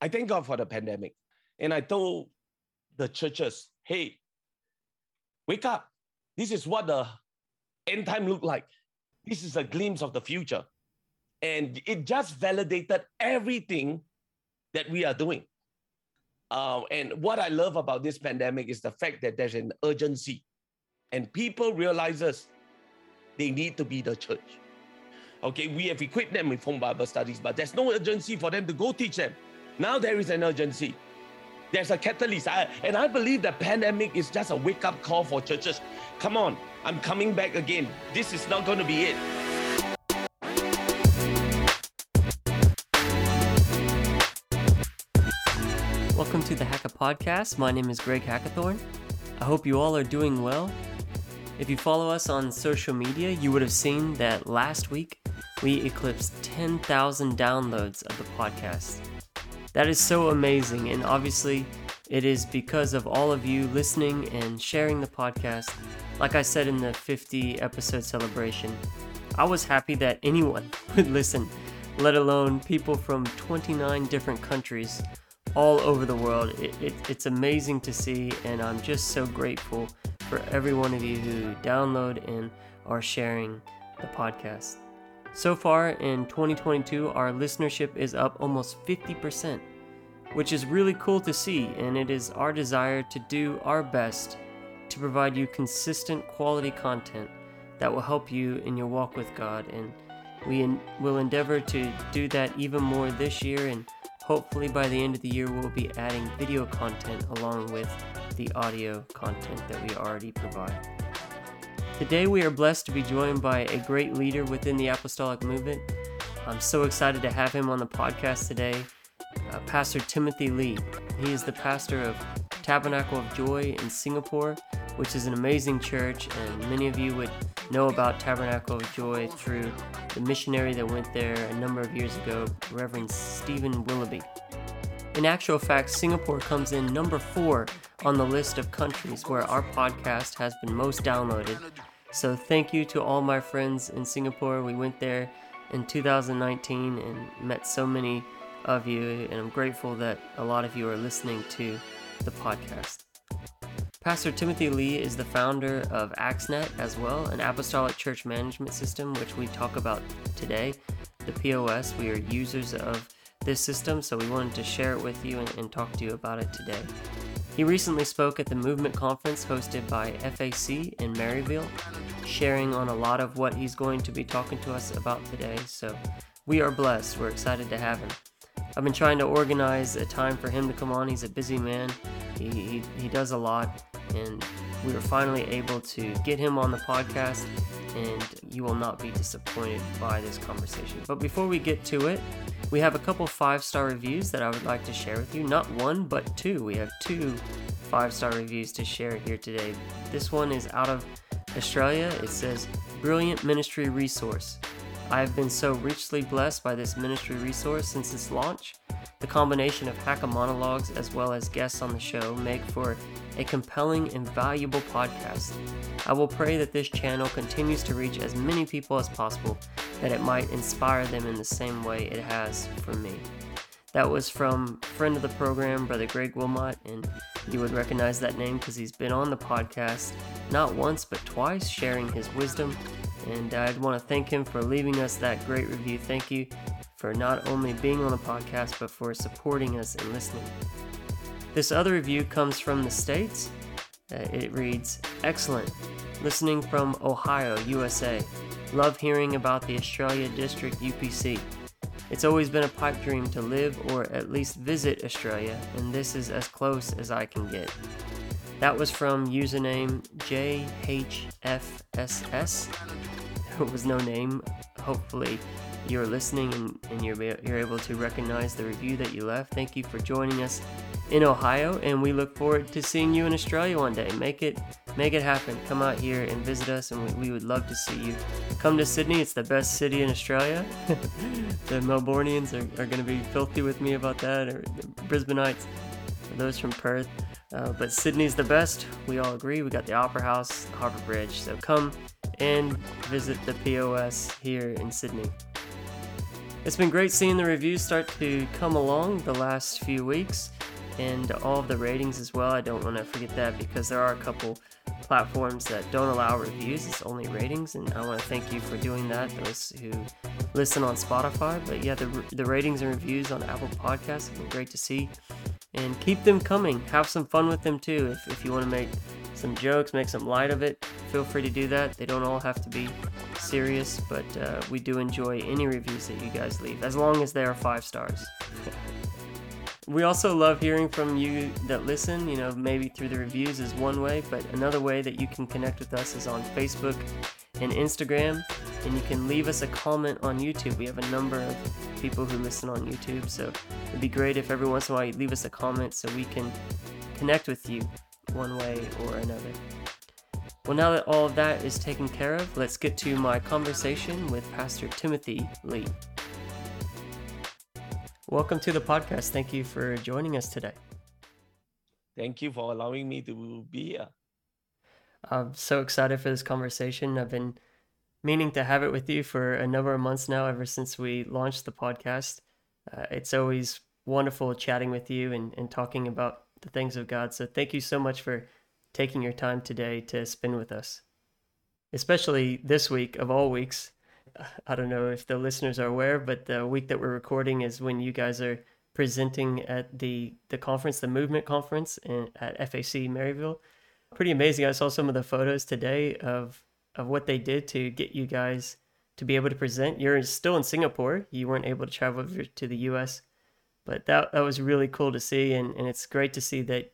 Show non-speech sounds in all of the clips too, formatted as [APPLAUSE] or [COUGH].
I thank God for the pandemic. And I told the churches, hey, wake up. This is what the end time look like. This is a glimpse of the future. And it just validated everything that we are doing. Uh, and what I love about this pandemic is the fact that there's an urgency and people realizes they need to be the church. Okay, we have equipped them with home Bible studies, but there's no urgency for them to go teach them. Now there is an urgency. There's a catalyst. I, and I believe the pandemic is just a wake up call for churches. Come on, I'm coming back again. This is not going to be it. Welcome to the Hacka Podcast. My name is Greg Hackathorn. I hope you all are doing well. If you follow us on social media, you would have seen that last week we eclipsed 10,000 downloads of the podcast. That is so amazing, and obviously, it is because of all of you listening and sharing the podcast. Like I said in the 50 episode celebration, I was happy that anyone [LAUGHS] would listen, let alone people from 29 different countries all over the world. It, it, it's amazing to see, and I'm just so grateful for every one of you who download and are sharing the podcast. So far in 2022, our listenership is up almost 50%, which is really cool to see, and it is our desire to do our best to provide you consistent quality content that will help you in your walk with God. And we will endeavor to do that even more this year, and hopefully by the end of the year, we'll be adding video content along with the audio content that we already provide. Today, we are blessed to be joined by a great leader within the apostolic movement. I'm so excited to have him on the podcast today, uh, Pastor Timothy Lee. He is the pastor of Tabernacle of Joy in Singapore, which is an amazing church, and many of you would know about Tabernacle of Joy through the missionary that went there a number of years ago, Reverend Stephen Willoughby. In actual fact, Singapore comes in number four on the list of countries where our podcast has been most downloaded so thank you to all my friends in Singapore. We went there in 2019 and met so many of you, and I'm grateful that a lot of you are listening to the podcast. Pastor Timothy Lee is the founder of ACTSnet as well, an apostolic church management system, which we talk about today. The POS, we are users of this system, so we wanted to share it with you and, and talk to you about it today. He recently spoke at the Movement Conference hosted by FAC in Maryville, sharing on a lot of what he's going to be talking to us about today. So we are blessed. We're excited to have him. I've been trying to organize a time for him to come on. He's a busy man, he, he, he does a lot, and we were finally able to get him on the podcast, and you will not be disappointed by this conversation. But before we get to it, we have a couple five star reviews that I would like to share with you. Not one, but two. We have two five star reviews to share here today. This one is out of Australia. It says, Brilliant ministry resource. I have been so richly blessed by this ministry resource since its launch. The combination of Hacka monologues as well as guests on the show make for a compelling and valuable podcast. I will pray that this channel continues to reach as many people as possible, that it might inspire them in the same way it has for me. That was from friend of the program, Brother Greg Wilmot, and you would recognize that name because he's been on the podcast not once but twice, sharing his wisdom. And I'd want to thank him for leaving us that great review. Thank you for not only being on the podcast but for supporting us and listening. This other review comes from the States. Uh, it reads Excellent. Listening from Ohio, USA. Love hearing about the Australia District UPC. It's always been a pipe dream to live or at least visit Australia, and this is as close as I can get. That was from username JHFSS. There was no name. Hopefully, you're listening and, and you're, you're able to recognize the review that you left. Thank you for joining us in Ohio, and we look forward to seeing you in Australia one day. Make it make it happen. Come out here and visit us, and we, we would love to see you. Come to Sydney; it's the best city in Australia. [LAUGHS] the Melbournians are, are going to be filthy with me about that, or the Brisbaneites, those from Perth. Uh, but Sydney's the best. We all agree. We got the Opera House, the Harbour Bridge. So come and visit the POS here in Sydney. It's been great seeing the reviews start to come along the last few weeks and all of the ratings as well. I don't want to forget that because there are a couple platforms that don't allow reviews, it's only ratings, and I want to thank you for doing that, those who listen on Spotify. But yeah, the, the ratings and reviews on Apple Podcasts have been great to see. And keep them coming. Have some fun with them too. If, if you want to make some jokes, make some light of it, feel free to do that. They don't all have to be serious, but uh, we do enjoy any reviews that you guys leave, as long as they are five stars. [LAUGHS] we also love hearing from you that listen. You know, maybe through the reviews is one way, but another way that you can connect with us is on Facebook and Instagram, and you can leave us a comment on YouTube. We have a number of people who listen on YouTube, so it'd be great if every once in a while you leave us a comment so we can connect with you one way or another. Well, now that all of that is taken care of, let's get to my conversation with Pastor Timothy Lee. Welcome to the podcast. Thank you for joining us today. Thank you for allowing me to be here. I'm so excited for this conversation. I've been meaning to have it with you for a number of months now, ever since we launched the podcast. Uh, it's always wonderful chatting with you and, and talking about the things of God. So thank you so much for taking your time today to spend with us, especially this week of all weeks. I don't know if the listeners are aware, but the week that we're recording is when you guys are presenting at the the conference, the Movement Conference in, at FAC Maryville. Pretty amazing. I saw some of the photos today of of what they did to get you guys to be able to present. You're still in Singapore. You weren't able to travel over to the U.S., but that that was really cool to see, and and it's great to see that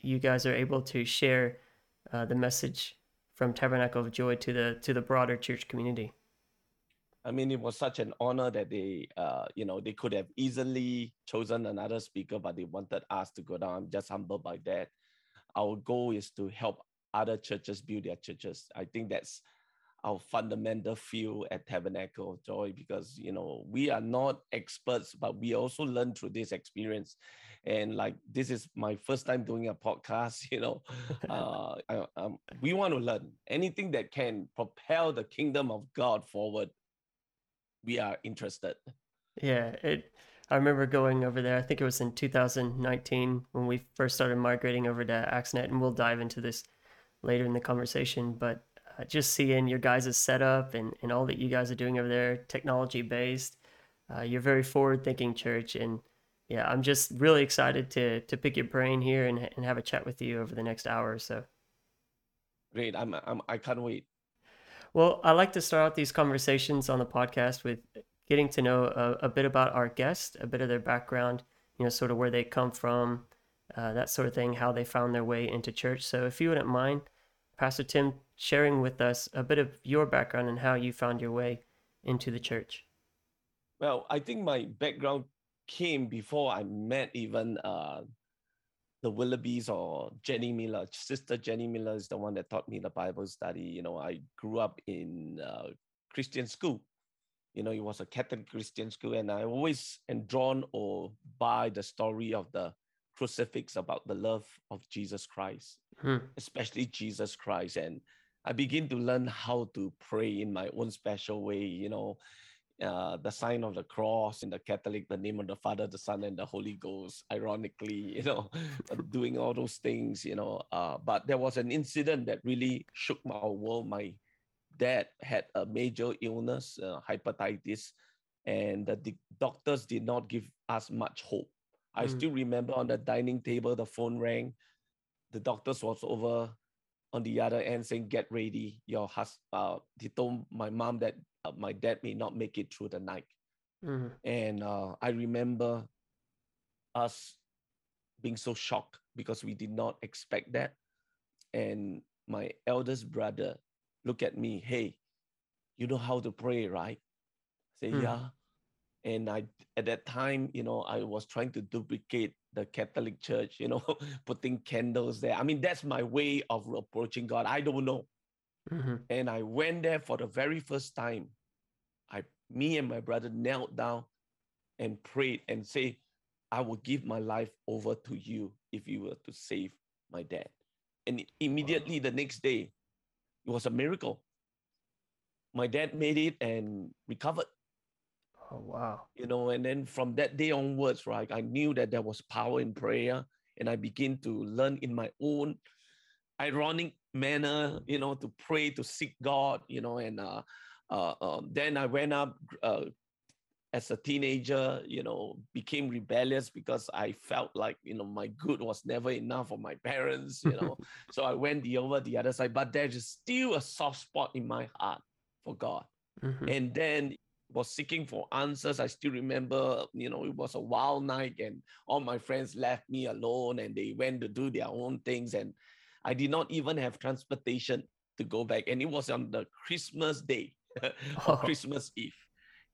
you guys are able to share uh, the message from Tabernacle of Joy to the to the broader church community. I mean, it was such an honor that they, uh, you know, they could have easily chosen another speaker, but they wanted us to go down. I'm just humbled by that. Our goal is to help other churches build their churches. I think that's our fundamental feel at Tabernacle of Joy because you know we are not experts, but we also learn through this experience. And like this is my first time doing a podcast, [LAUGHS] you know, [LAUGHS] uh, I, um, we want to learn anything that can propel the kingdom of God forward we are interested. Yeah, it. I remember going over there. I think it was in 2019 when we first started migrating over to ACTSnet, and we'll dive into this later in the conversation. But uh, just seeing your guys' setup and, and all that you guys are doing over there, technology based, uh, you're very forward thinking church. And yeah, I'm just really excited to to pick your brain here and, and have a chat with you over the next hour or so. Great. I'm, I'm I can't wait. Well, I like to start out these conversations on the podcast with getting to know a, a, bit about our guest, a bit of their background, you know, sort of where they come from, uh, that sort of thing, how they found their way into church. So, if you wouldn't mind, Pastor Tim, sharing with us a bit of your background and how you found your way into the church. Well, I think my background came before I met even uh, the Willoughbys or Jenny Miller. Sister Jenny Miller is the one that taught me the Bible study. You know, I grew up in uh, Christian school. You know, it was a Catholic Christian school, and I always am drawn or by the story of the crucifix about the love of Jesus Christ, hmm. especially Jesus Christ. And I begin to learn how to pray in my own special way. You know, uh, the sign of the cross in the Catholic, the name of the Father, the Son, and the Holy Ghost. Ironically, [LAUGHS] you know, doing all those things, you know. Uh, but there was an incident that really shook my world. My dad had a major illness, uh, hepatitis, and the doctors did not give us much hope. I mm. still remember on the dining table, the phone rang. The doctors was over on the other end saying, "Get ready, your husband." Uh, he told my mom that uh, my dad may not make it through the night. Mm-hmm. And uh, I remember us being so shocked because we did not expect that. And my eldest brother looked at me, hey, you know how to pray, right? I say, mm-hmm. yeah. And I at that time, you know, I was trying to duplicate the Catholic Church, you know, [LAUGHS] putting candles there. I mean, that's my way of approaching God. I don't know. Mm-hmm. And I went there for the very first time. I, me and my brother knelt down and prayed and say, I will give my life over to you if you were to save my dad. And immediately wow. the next day, it was a miracle. My dad made it and recovered. Oh, wow. You know, and then from that day onwards, right, I knew that there was power in prayer and I begin to learn in my own ironic manner, you know, to pray, to seek God, you know, and uh, uh, um, then I went up uh, as a teenager, you know, became rebellious because I felt like, you know, my good was never enough for my parents, you know. [LAUGHS] so I went the over the other side, but there's still a soft spot in my heart for God. Mm-hmm. And then was seeking for answers. I still remember, you know, it was a wild night and all my friends left me alone and they went to do their own things. And I did not even have transportation to go back. And it was on the Christmas day or [LAUGHS] [LAUGHS] oh. Christmas Eve.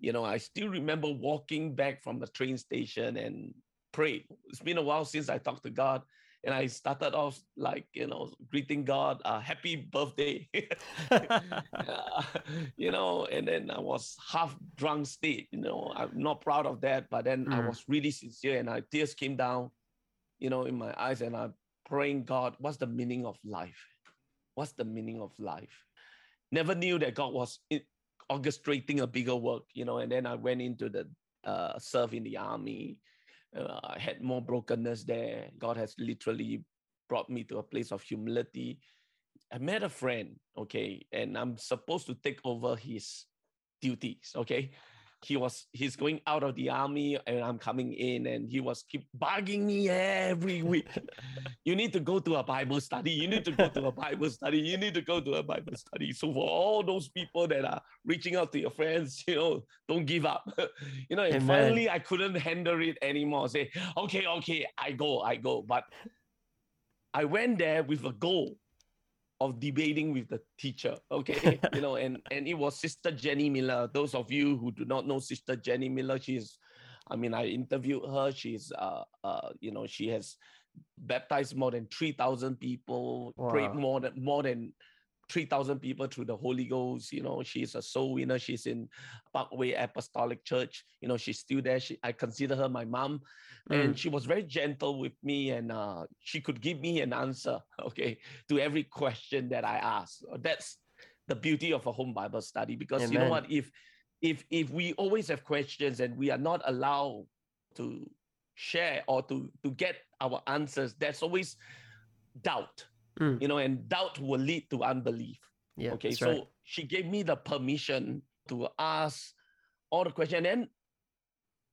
You know, I still remember walking back from the train station and prayed. It's been a while since I talked to God. And I started off like, you know, greeting God, uh, happy birthday. [LAUGHS] [LAUGHS] uh, you know, and then I was half drunk state, you know, I'm not proud of that. But then mm. I was really sincere and I, tears came down, you know, in my eyes. And I'm praying, God, what's the meaning of life? What's the meaning of life? Never knew that God was orchestrating a bigger work, you know. And then I went into the uh, serve in the army. Uh, I had more brokenness there. God has literally brought me to a place of humility. I met a friend, okay, and I'm supposed to take over his duties, okay he was he's going out of the army and I'm coming in and he was keep bugging me every week. [LAUGHS] you need to go to a Bible study. You need to go to a Bible study. You need to go to a Bible study. So for all those people that are reaching out to your friends, [LAUGHS] you know, don't give up. [LAUGHS] you know, and Amen. finally I couldn't handle it anymore. Say, okay, okay, I go, I go. But I went there with a goal of debating with the teacher okay? [LAUGHS] You know and and it was sister jenny miller. Those of you who do not know sister jenny miller she's i mean i interviewed her. She's uh uh you know she has baptized more than 3000 people wow. prayed more than more than 3,000 people through the Holy Ghost. You know, she's a soul winner. She's in Parkway Apostolic Church. You know, she's still there. She, I consider her my mom. Mm. And she was very gentle with me and uh, she could give me an answer, [LAUGHS] okay, to every question that I asked. That's the beauty of a home Bible study because Amen. you know what? If if if we always have questions and we are not allowed to share or to to get our answers, there's always doubt mm. you know, and doubt will lead to unbelief. Yeah, okay, so right. she gave me the permission to ask all the questions. And then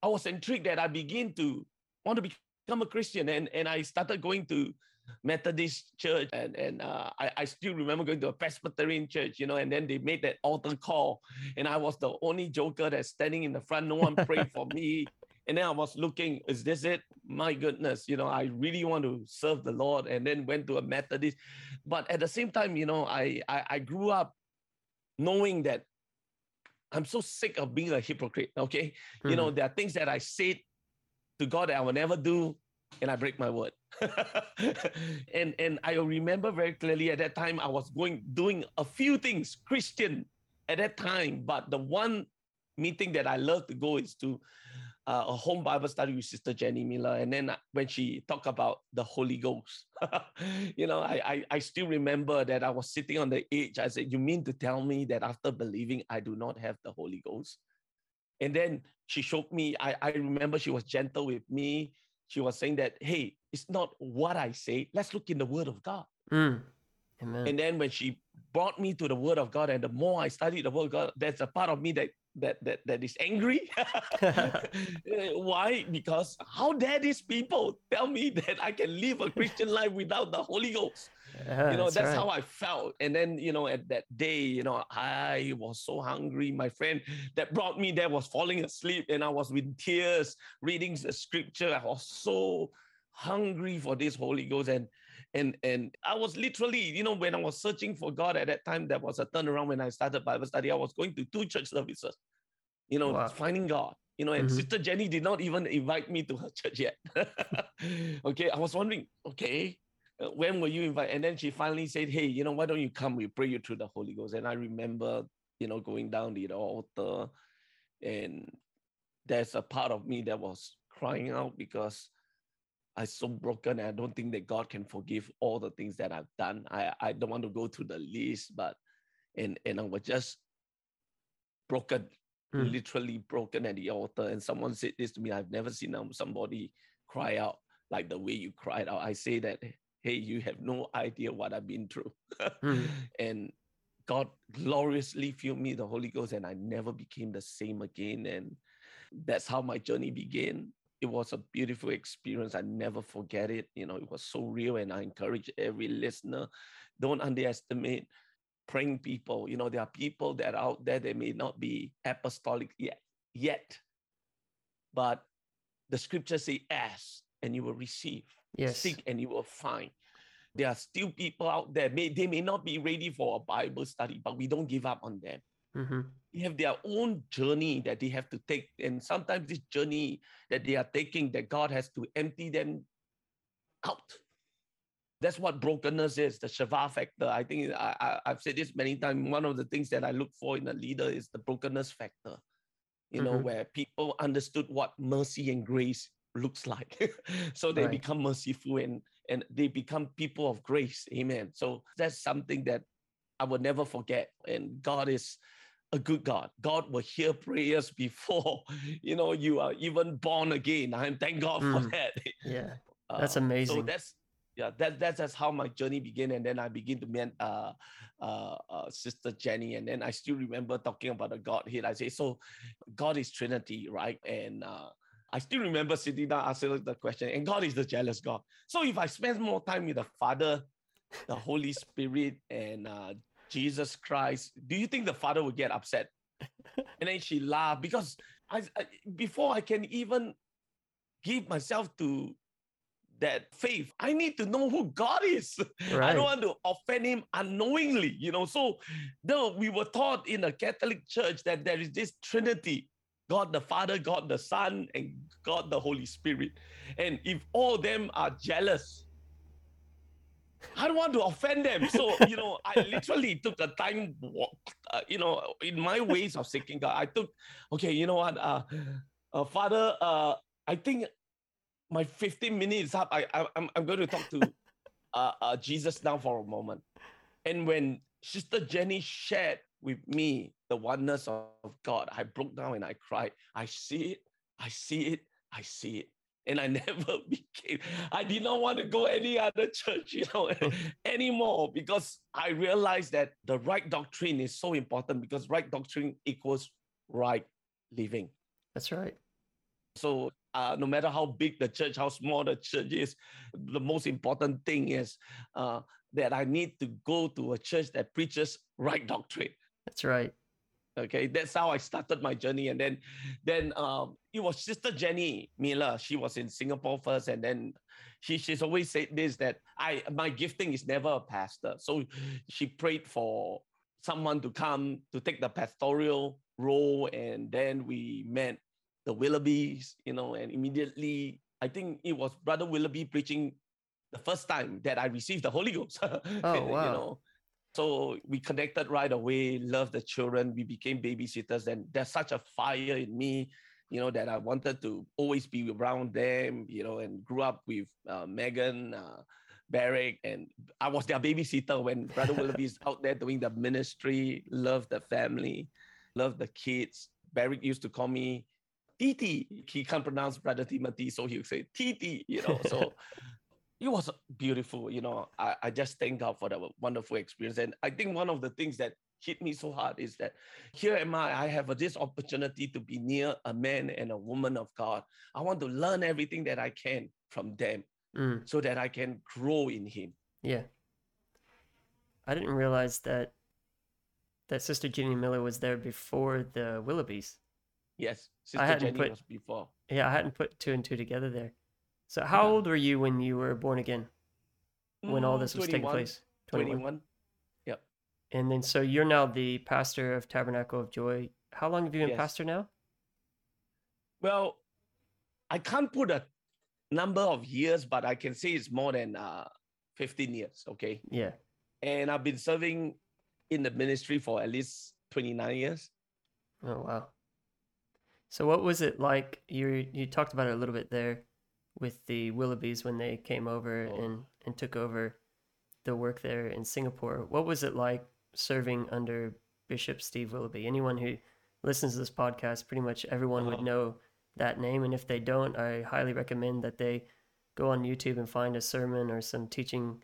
I was intrigued that I begin to want to become a Christian. And, and I started going to Methodist church and, and uh, I, I still remember going to a Presbyterian church, you know, and then they made that altar call. And I was the only joker that's standing in the front. No one prayed for me. [LAUGHS] And then I was looking, is this it? My goodness, you know, I really want to serve the Lord. And then went to a Methodist. But at the same time, you know, I I, I grew up knowing that I'm so sick of being a hypocrite. Okay. Mm-hmm. You know, mm-hmm. there are things that I said to God that I will never do, and I break my word. [LAUGHS] and and I remember very clearly at that time I was going doing a few things Christian at that time, but the one meeting that I love to go is to uh, a home Bible study with Sister Jenny Miller. And then uh, when she talked about the Holy Ghost, [LAUGHS] you know, I, I, I still remember that I was sitting on the edge. I said, You mean to tell me that after believing, I do not have the Holy Ghost? And then she showed me, I, I remember she was gentle with me. She was saying that, hey, it's not what I say. Let's look in the Word of God. Mm. Amen. And then when she brought me to the Word of God, and the more I studied the Word of God, there's a part of me that that that that is angry. [LAUGHS] [LAUGHS] Why? Because how dare these people tell me that I can live a Christian life without the Holy Ghost? Yeah, you know, that's, that's right. how I felt. And then, you know, at that day, you know, I was so hungry. My friend that brought me there was falling asleep, and I was with tears reading the scripture. I was so hungry for this Holy Ghost. And and and I was literally, you know, when I was searching for God at that time, that was a turnaround when I started Bible study. I was going to two church services, you know, wow. finding God. You know, and mm-hmm. Sister Jenny did not even invite me to her church yet. [LAUGHS] okay, I was wondering, okay, uh, when will you invite? And then she finally said, hey, you know, why don't you come? We pray you through the Holy Ghost. And I remember, you know, going down the altar, and there's a part of me that was crying out because I'm so broken and I don't think that God can forgive all the things that I've done. I, I don't want to go through the list, but and and I was just broken, Mm. literally broken at the altar. And someone said this to me I've never seen um, somebody cry out like the way you cried out. I say that, hey, you have no idea what I've been through. Mm. [LAUGHS] and God gloriously filled me the Holy Ghost, and I never became the same again. And that's how my journey began. It was a beautiful experience. I never forget it. You know, it was so real, and I encourage every listener don't underestimate praying people. You know, there are people that are out there, they may not be apostolic yet, yet. But the scriptures say, ask and you will receive. Yes. Seek and you will find. There are still people out there. May, they may not be ready for a Bible study, but we don't give up on them. Hmm They have their own journey that they have to take. And sometimes this journey that they are taking, that God has to empty them out. That's what brokenness is, the Shava factor. I think I, I, I've said this many times. One of the things that I look for in a leader is the brokenness factor, you know, Mhm. where people understood what mercy and grace looks like. [LAUGHS] so they Right. become merciful and, and they become people of grace. Amen. So that's something that I will never forget. And God is a good God. God will hear prayers before, [LAUGHS] you know, you are even born again. I thank God for Mm. that. Yeah. [LAUGHS] That's Uh, So that's yeah, that that's just how my journey began, and then I begin to meet uh, uh, uh, Sister Jenny, and then I still remember talking about the Godhead. I say, so God is Trinity, right? And uh, I still remember sitting down asking the question, and God is the jealous God. So if I spend more time with the Father, the Holy Spirit, and uh, Jesus Christ, do you think the Father would get upset? [LAUGHS] and then she laughed because I, I before I can even give myself to that faith, I need to know who God is. [LAUGHS] I don't want to offend him unknowingly, you know. So though we were taught in a Catholic church that there is this Trinity. God the Father, God the Son, and God the Holy Spirit. And if all of them are jealous, I don't want to offend them. So, you know, I literally took a time walk, uh, you know, in my ways of seeking God. I took, okay, you know what, uh, uh Father, uh, I think my 15 minutes up. I, I I'm, I'm going to talk to [LAUGHS] uh, uh, Jesus now for a moment. And when Sister Jenny shared with me the oneness of, of God, I broke down and I cried. I see it, I see it, I see it. And I [LAUGHS] never became, I did not want to go any other church, you know, [LAUGHS] anymore because I realized that the right doctrine is so important because right doctrine equals right living. That's right. So uh, no matter how big the church, how small the church is, the most important thing is uh, that I need to go to a church that preaches right doctrine. That's right. Okay, that's how I started my journey, and then, then um, it was Sister Jenny Miller. She was in Singapore first, and then she she's always said this that I my gifting is never a pastor. So she prayed for someone to come to take the pastoral role, and then we met the Willoughbys, you know, and immediately I think it was Brother Willoughby preaching the first time that I received the Holy Ghost. [LAUGHS] Oh, you wow. know. So we connected right away, loved the children, we became babysitters, and there's such a fire in me, you know, that I wanted to always be around them, you know, and grew up with uh, Megan, uh, Barrick, and I was their babysitter when Brother [LAUGHS] Willoughby is out there doing the ministry, love the family, love the kids. Barrick used to call me Titi. He can't pronounce Brother Timothy, so he would say Titi, you know. So [LAUGHS] it was beautiful, you know. I, I just thank God for that wonderful experience. And I think one of the things that hit me so hard is that here am I, I have this opportunity to be near a man and a woman of God. I want to learn everything that I can from them Mm, so that I can grow in Him. yeah. I didn't realize that that Sister Jenny Miller was there before the Willoughbys. Yes, Sister Jenny put- was before. Yeah, I hadn't put two and two together there. So how Yeah. old were you when you were born again? When all Mm, this was taking 21, place? 21. Yep. And then so you're now the pastor of Tabernacle of Joy. How long have you been Yes. pastor now? Well, I can't put a number of years, but I can say it's more than uh, 15 years. Okay. Yeah. And I've been serving in the ministry for at least 29 years. Oh wow. So what was it like? You you talked about it a little bit there with the Willoughbys when they came over Oh. and and took over the work there in Singapore. What was it like serving under Bishop Steve Willoughby? Anyone who listens to this podcast, pretty much everyone would Uh-huh. know that name. And if they don't, I highly recommend that they go on YouTube and find a sermon or some teaching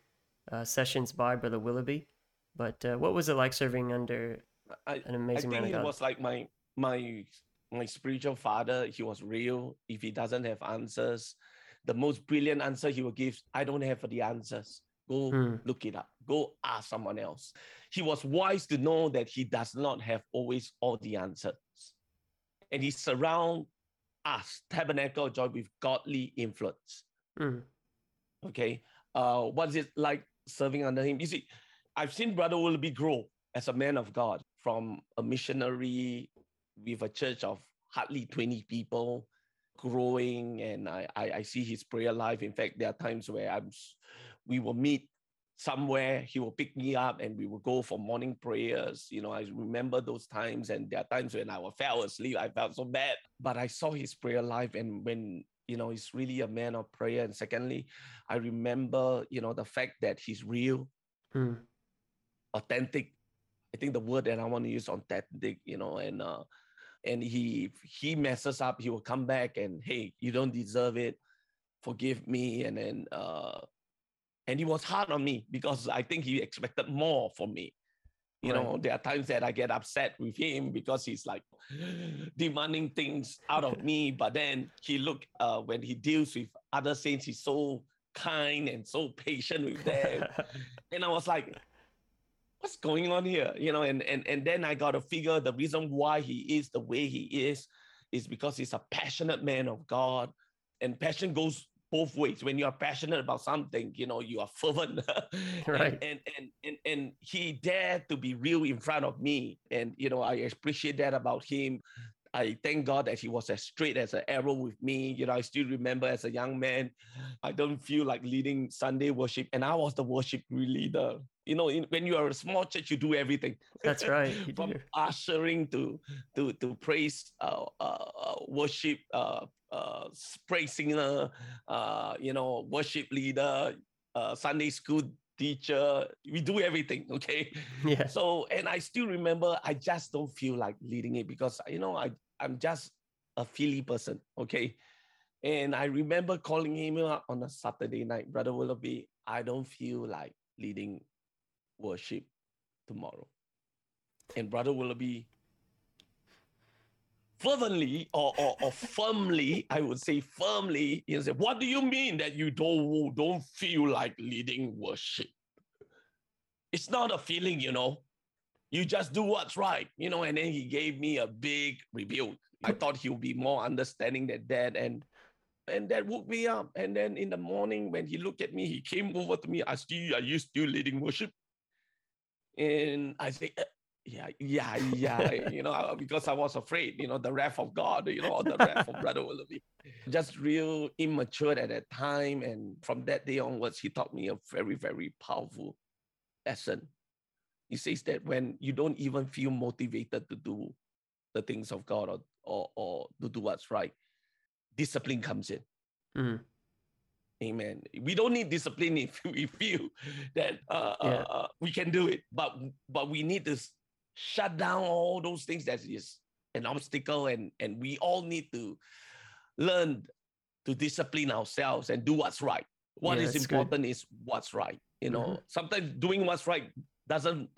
uh, sessions by Brother Willoughby. But uh, what was it like serving under I, an I amazing think man God? was like my my my spiritual father. He was real. If he doesn't have answers, the most brilliant answer he will give, I don't have the answers. Go Hmm. look it up. Go ask someone else. He was wise to know that he does not have always all the answers. And he surround us, Tabernacle of Joy, with godly influence. Mm, Okay. Uh, what is it like serving under him? You see, I've seen Brother Willoughby grow as a man of God from a missionary with a church of hardly 20 people growing and I, I, I see his prayer life. In fact, there are times where I'm we will meet somewhere, he will pick me up and we will go for morning prayers. You know, I remember those times and there are times when I will fell asleep. I felt so bad. But I saw his prayer life and when you know he's really a man of prayer. And secondly, I remember, you know, the fact that he's real, mm, authentic. I think the word that I want to use authentic, you know, and uh and he he messes up, he will come back and hey, you don't deserve it. Forgive me. And then uh and he was hard on me because I think he expected more from me. You know, there are times that I get upset with him because he's like [GASPS] demanding things out of me. [LAUGHS] But then he look uh, when he deals with other saints, he's so kind and so patient with them. [LAUGHS] and I was like, what's going on here? You know, and and and then I got to figure the reason why he is the way he is is because he's a passionate man of God, and passion goes both ways. When you are passionate about something, you know, you are fervent. [LAUGHS] Right. And, and and and and he dared to be real in front of me, and you know, I appreciate that about him. I thank God that he was as straight as an arrow with me. You know, I still remember as a young man, I don't feel like leading Sunday worship, and I was the worship leader. You know, in, when you are a small church, you do everything. That's right. [LAUGHS] From do. ushering to to to praise, uh, uh, uh, worship, uh, uh, praise singer, uh, you know, worship leader, uh, Sunday school teacher. We do everything. Okay. [LAUGHS] Yeah. So, and I still remember, I just don't feel like leading it because, you know, I, I'm just a feely person, okay? And I remember calling him up on a Saturday night, Brother Willoughby, I don't feel like leading worship tomorrow. And Brother Willoughby fervently or, or, or firmly, I would say firmly, he said, What do you mean that you don't, don't feel like leading worship? It's not a feeling, you know. You just do what's right, you know. And then he gave me a big rebuke. I thought he would be more understanding than that. And and that woke me up. And then in the morning, when he looked at me, he came over to me. I still, are you still leading worship? And I say, "Uh, yeah, yeah, yeah. you know, because I was afraid, you know, the wrath of God, you know, or the wrath of Brother Willoughby. Just real immature at that time. And from that day onwards, he taught me a very, very powerful lesson. He says that when you don't even feel motivated to do the things of God or, or, or to do what's right, discipline comes in. Mm, Amen. We don't need discipline if [LAUGHS] we feel that uh, Yeah. uh, uh, we can do it, but but we need to shut down all those things that is an obstacle, and and we all need to learn to discipline ourselves and do what's right. What Yeah, is that's good. important is what's right. You know, Mhm. sometimes doing what's right doesn't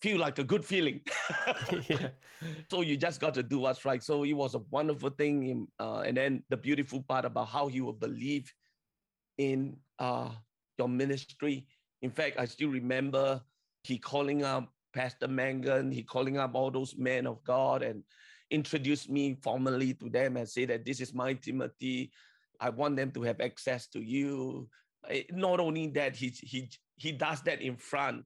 feel like a good feeling. [LAUGHS] [LAUGHS] yeah. so you just got to do what's right. So it was a wonderful thing. Uh, and then the beautiful part about how he will believe in uh, your ministry. In fact, I still remember he calling up Pastor Mangun, he calling up all those men of God and introduced me formally to them and say that this is my Timothy. I want them to have access to you. Eh, Not only that, he he he does that in front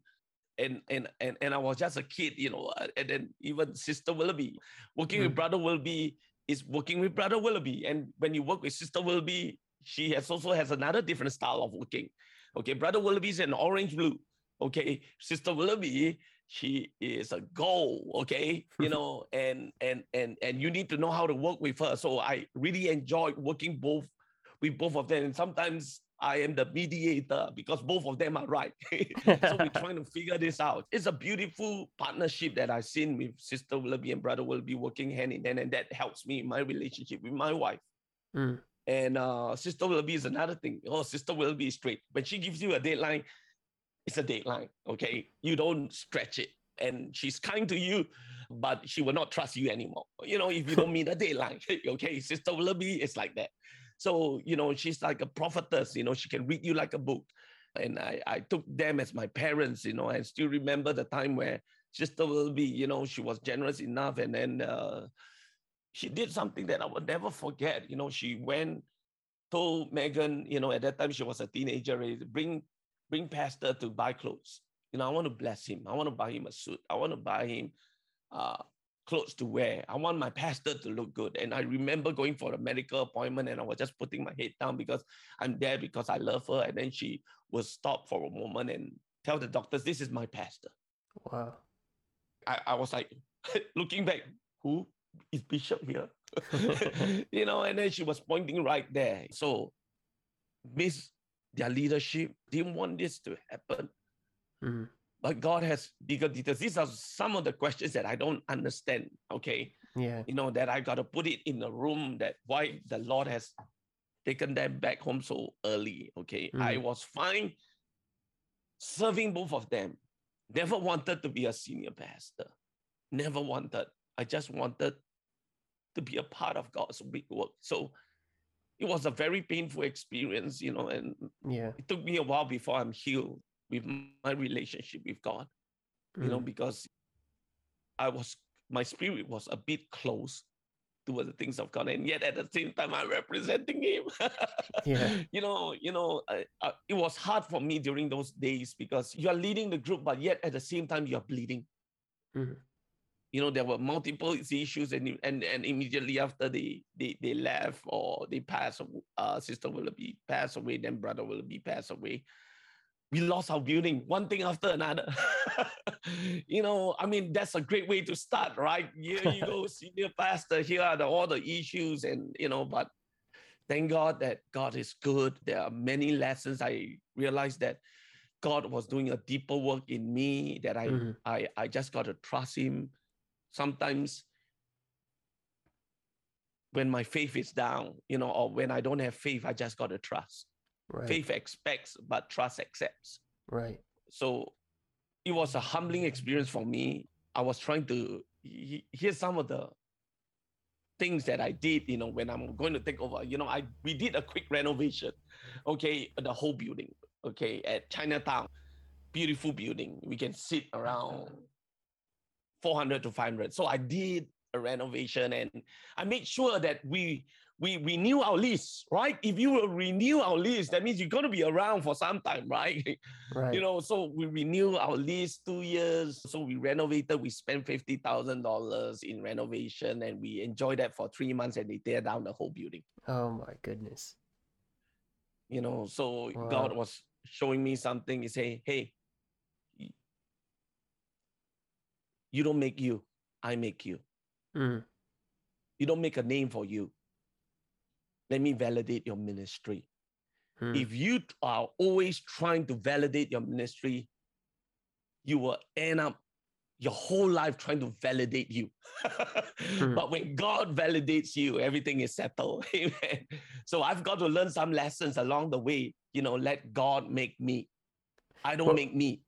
and and and and I was just a kid, you know, uh, and then even Sister Willoughby, working with Mm. Brother Willoughby is working with Brother Willoughby, and when you work with Sister Willoughby, she has also has another different style of working. Okay, Brother Willoughby is an orange blue. Okay, Sister Willoughby, she is a gold. Okay, you [LAUGHS] know, and and and and you need to know how to work with her. So I really enjoy working both with both of them, and sometimes I am the mediator because both of them are right. [LAUGHS] so we're trying to figure this out. It's a beautiful partnership that I've seen with Sister Willoughby and Brother Willoughby working hand in hand, and that helps me in my relationship with my wife. Mm. And uh, Sister Willoughby is another thing. Oh, Sister Willoughby is straight. When she gives you a deadline, it's a deadline. Okay. You don't stretch it. And she's kind to you, but she will not trust you anymore. You know, if you don't meet a deadline. [LAUGHS] okay. Sister Willoughby is like that. So, you know, she's like a prophetess, you know, she can read you like a book. And I, I took them as my parents, you know, I still remember the time where Sister Willoughby, you know, she was generous enough. And then uh, she did something that I will never forget. You know, she went, told Megan, you know, at that time she was a teenager, bring, bring pastor to buy clothes. You know, I want to bless him. I want to buy him a suit. I want to buy him uh, clothes to wear. I want my pastor to look good. And I remember going for a medical appointment and I was just putting my head down because I'm there because I love her. And then she will stop for a moment and tell the doctors, this is my pastor. Wow. I, I was like, [LAUGHS] looking back, who is Bishop here? [LAUGHS] you know, and then she was pointing right there. So miss their leadership, didn't want this to happen. Mm-hmm but God has bigger details. These are some of the questions that I don't understand. Okay. Yeah. You know, that I got to put it in the room that why the Lord has taken them back home so early. Okay. Mm. I was fine serving both of them. Never wanted to be a senior pastor. Never wanted. I just wanted to be a part of God's big work. So it was a very painful experience, you know, and yeah, it took me a while before I'm healed with my relationship with God, mm. you know, mm. because I was, my spirit was a bit close towards the things of God, and yet at the same time I'm representing Him. [LAUGHS] yeah, you know, you know, I, I, it was hard for me during those days because you are leading the group, but yet at the same time you are bleeding. Mm. You know, there were multiple issues, and and and immediately after they they, they left or they passed, uh, sister Willoughby passed away, then brother Willoughby passed away. We lost our building one thing after another. [LAUGHS] You know i mean that's a great way to start right? Here you go [LAUGHS] senior pastor here are the, all the issues and you know but thank god that god is good. There are many lessons. I realized that god was doing a deeper work in me that i mm-hmm. i i just got to trust him sometimes when my faith is down you know or when i don't have faith i just got to trust Right. Faith expects, but trust accepts. Right. So it was a humbling experience for me. I was trying to hear some of the things that I did, you know, when I'm going to take over. You know, I we did a quick renovation, okay, the whole building, okay, at Chinatown. Beautiful building. We can sit around 400 to 500. So I did a renovation and I made sure that we we renew our lease, right? If you renew our lease, that means you're going to be around for some time, [LAUGHS] right? Right. You know, so we renew our lease two years. So we renovated. We spent fifty thousand dollars in renovation, and we enjoyed that for three months. And they tear down the whole building. Oh my goodness! You know, so wow. God was showing me something. He say, "Hey, you don't make you, I make you. Mm. You don't make a name for you." let me validate your ministry. Hmm. If you are always trying to validate your ministry, you will end up your whole life trying to validate you. hmm. [LAUGHS] But when God validates you, everything is settled. [LAUGHS] Amen. So I've got to learn some lessons along the way. You know, let God make me. I don't well, make me.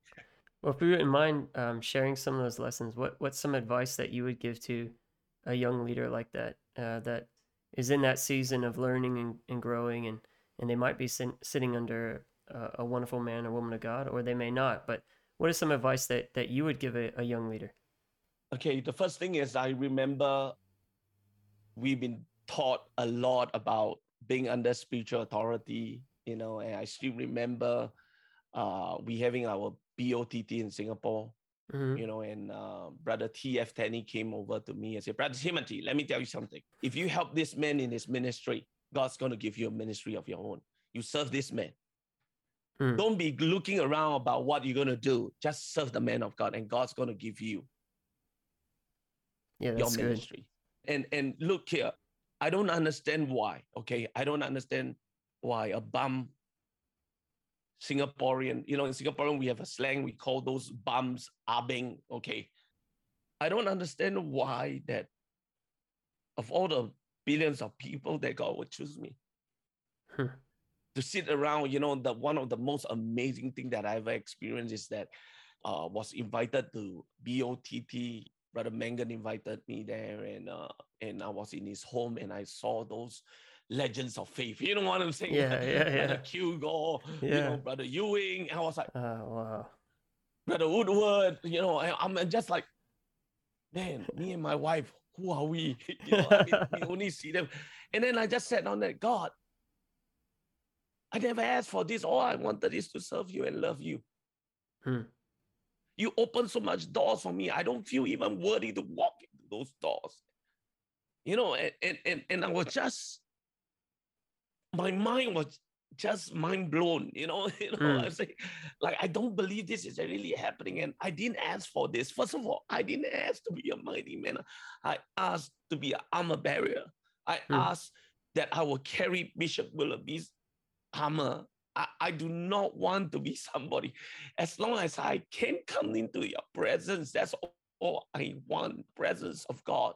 Well, if you wouldn't mind um, sharing some of those lessons, what what's some advice that you would give to a young leader like that uh, that is in that season of learning and, and growing and and they might be sin- sitting under a wonderful man or woman of god or they may not but what is some advice that that you would give a, a young leader? Okay the first thing is i remember we've been taught a lot about being under spiritual authority you know and i still remember uh we having our bott in singapore Mm-hmm. You know, and uh, Brother T.F. Tenney came over to me and said, Brother Timothy, let me tell you something. If you help this man in his ministry, God's going to give you a ministry of your own. You serve this man. Mm. Don't be looking around about what you're going to do. Just serve the man of God, and God's going to give you yeah, your ministry. Good. And and look here, I don't understand why. Okay, I don't understand why a bum Singaporean, you know, in Singaporean, we have a slang, we call those bums abeng, okay? I don't understand why that of all the billions of people that God would choose me Hmm. to sit around. You know, the one of the most amazing thing that I ever experienced is that uh was invited to BOTT. Brother Mangun invited me there, and uh, and I was in his home, and I saw those legends of faith. You know what I'm saying? Yeah, yeah, [LAUGHS] Brother yeah. Q Gore, you know, Brother Ewing. I was like, Oh, wow. Brother Woodward, you know, I, I'm just like, man, me and my wife, who are we? [LAUGHS] You know, I mean, we [LAUGHS] only see them. And then I just sat down there, God, I never asked for this. All I wanted is to serve you and love you. Hmm. You open so much doors for me. I don't feel even worthy to walk into those doors. You know, and and and, and I was just my mind was just mind blown, you know. [LAUGHS] You know, Mm. I say, like, I don't believe this is really happening. And I didn't ask for this. First of all, I didn't ask to be a mighty man. I asked to be an armor bearer. I Hmm. asked that I will carry Bishop Willoughby's armor. I, I do not want to be [LAUGHS] somebody. As long as I can come into your presence, that's all I want. Presence of God.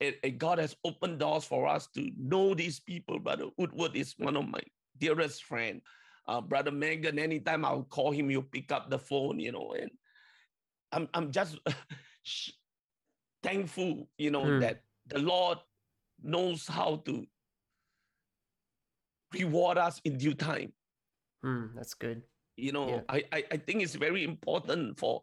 And, and God has opened doors for us to know these people. Brother Woodward is one of my dearest friend. Uh, Brother Mangun, anytime I'll call him, he'll pick up the phone, you know, and I'm, I'm just [LAUGHS] thankful, you know, Hmm. that the Lord knows how to reward us in due time. Hmm, that's good. You know, Yeah. I, I, I think it's very important for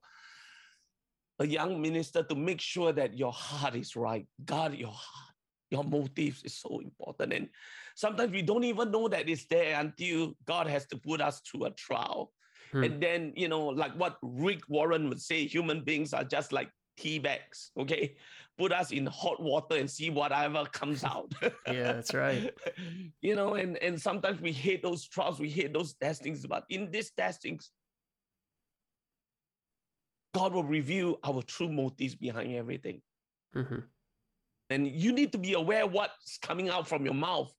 a young minister to make sure that your heart is right. God, your heart, your motives is so important. And sometimes we don't even know that it's there until God has to put us through a trial. Hmm. And then, you know, like what Rick Warren would say, human beings are just like tea bags, okay? Put us in hot water and see whatever comes [LAUGHS] out. Yeah, that's right. [LAUGHS] you know, and, and sometimes we hate those trials, we hate those testings, but in these testings, God will reveal our true motives behind everything. hmm And you need to be aware what's coming out from your mouth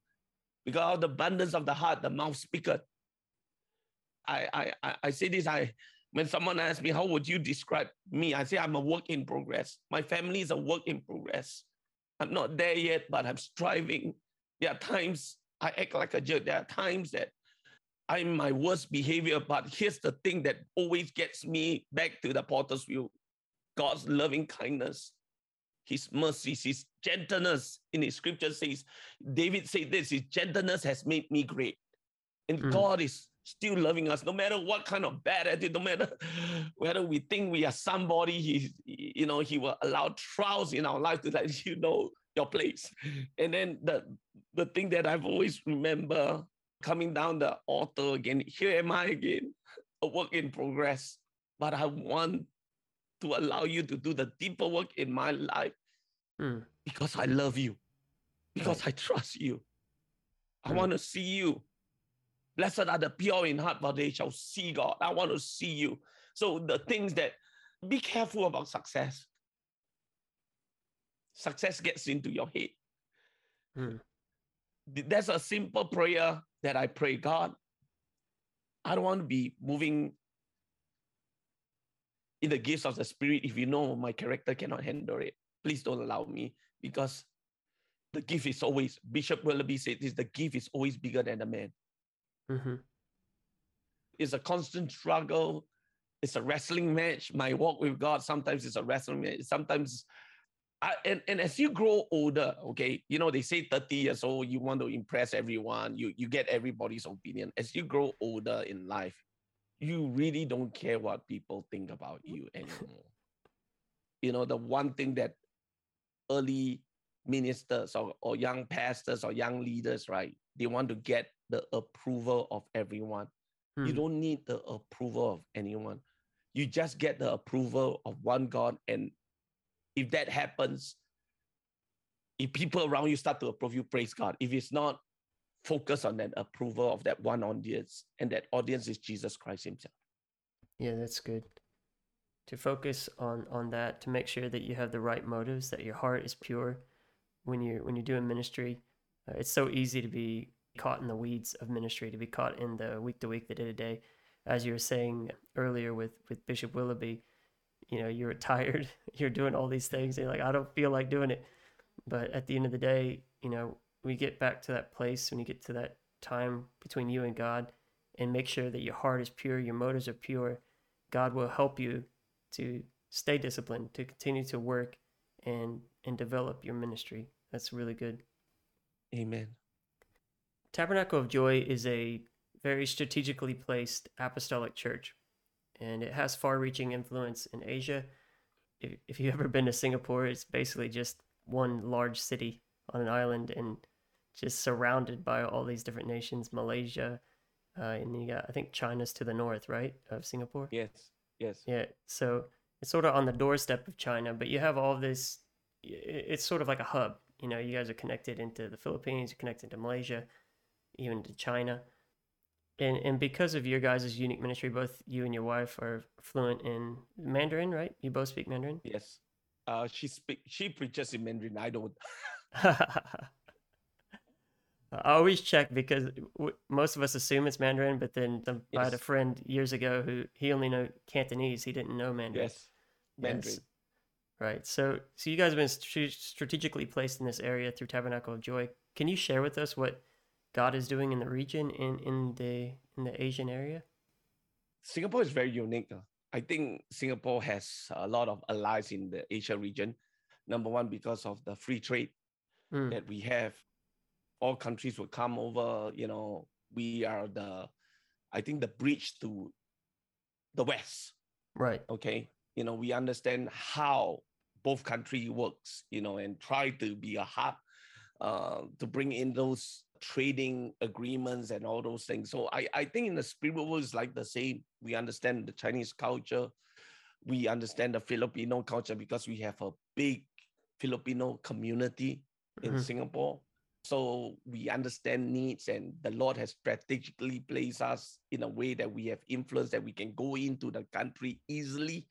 because out of the abundance of the heart, the mouth speaketh. I, I, I, I say this, I, when someone asks me, how would you describe me? I say, I'm a work in progress. My family is a work in progress. I'm not there yet, but I'm striving. There are times I act like a jerk. There are times that I'm my worst behavior, but here's the thing that always gets me back to the potter's wheel God's loving kindness his mercies, his gentleness in his scripture says, David said this, his gentleness has made me great. And Mm. God is still loving us, no matter what kind of bad attitude, no matter [LAUGHS] whether we think we are somebody, he, you know, he will allow trials in our life to let [LAUGHS] you know your place. And then the, the thing that I've always remember coming down the altar again, here am I again, a work in progress. But I want to allow you to do the deeper work in my life Hmm. because I love you, because I trust you. I Mm. want to see you. Blessed are the pure in heart, for they shall see God. I want to see you. So the things that be careful about success. Success gets into your head. Hmm. Th- That's a simple prayer that I pray, God. I don't want to be moving in the gifts of the spirit if you know my character cannot handle it. Please don't allow me because the gift is always, Bishop Willoughby said this, the gift is always bigger than the man. hmm It's a constant struggle. It's a wrestling match. My walk with God sometimes it's a wrestling match. Sometimes, I, and, and as you grow older, okay, you know, they say 30 years old, you want to impress everyone, you, you get everybody's opinion. As you grow older in life, you really don't care what people think about you anymore. you know, the one thing that early ministers or, or young pastors or young leaders, right, they want to get the approval of everyone. You Hmm. don't need the approval of anyone. You just get the approval of one God. And if that happens, if people around you start to approve you, praise God. If it's not, focus on that approval of that one audience. And that audience is Jesus Christ Himself. Yeah, that's good. To focus on on that, to make sure that you have the right motives, that your heart is pure when you're when you're doing ministry. Uh, it's so easy to be caught in the weeds of ministry, to be caught in the week to week, the day to day, as you were saying earlier with with Bishop Willoughby, you know, you're tired, [LAUGHS] you're doing all these things, and you're like, I don't feel like doing it. But at the end of the day, you know, we get back to that place when you get to that time between you and God and make sure that your heart is pure, your motives are pure, God will help you to stay disciplined, to continue to work and and develop your ministry. That's really good. Amen. Tabernacle of Joy is a very strategically placed apostolic church, and it has far reaching influence in Asia. If, if you've ever been to Singapore, it's basically just one large city on an island and just surrounded by all these different nations Malaysia, uh, and you got, I think China's to the north, right, of Singapore? Yes, yes. Yeah, so it's sort of on the doorstep of China, but you have all this, it's sort of like a hub. You know, you guys are connected into the Philippines, you're connected to Malaysia even to China. And and because of your guys' unique ministry, both you and your wife are fluent in Mandarin, right? You both speak Mandarin. Yes. Uh, she speak. She preaches in Mandarin. I don't. [LAUGHS] I always check because w- most of us assume it's Mandarin, but then the, yes. I had a friend years ago who he only know Cantonese. He didn't know Mandarin. Yes, Mandarin. Yes. Right. So, so you guys have been st- strategically placed in this area through Tabernacle of Joy. Can you share with us what God is doing in the region in in the in the Asian area? Singapore is very unique. I think Singapore has a lot of allies in the Asia region. Number one, because of the free trade mm. that we have. All countries will come over. You know, we are the, I think, the bridge to the West. Right. Okay. You know, we understand how both country works. You know, and try to be a hub uh, to bring in those trading agreements and all those things. So I, I think in the spirit world is like the same. We understand the Chinese culture. We understand the Filipino culture because we have a big Filipino community in mm-hmm. Singapore. So we understand needs, and the Lord has strategically placed us in a way that we have influence that we can go into the country easily.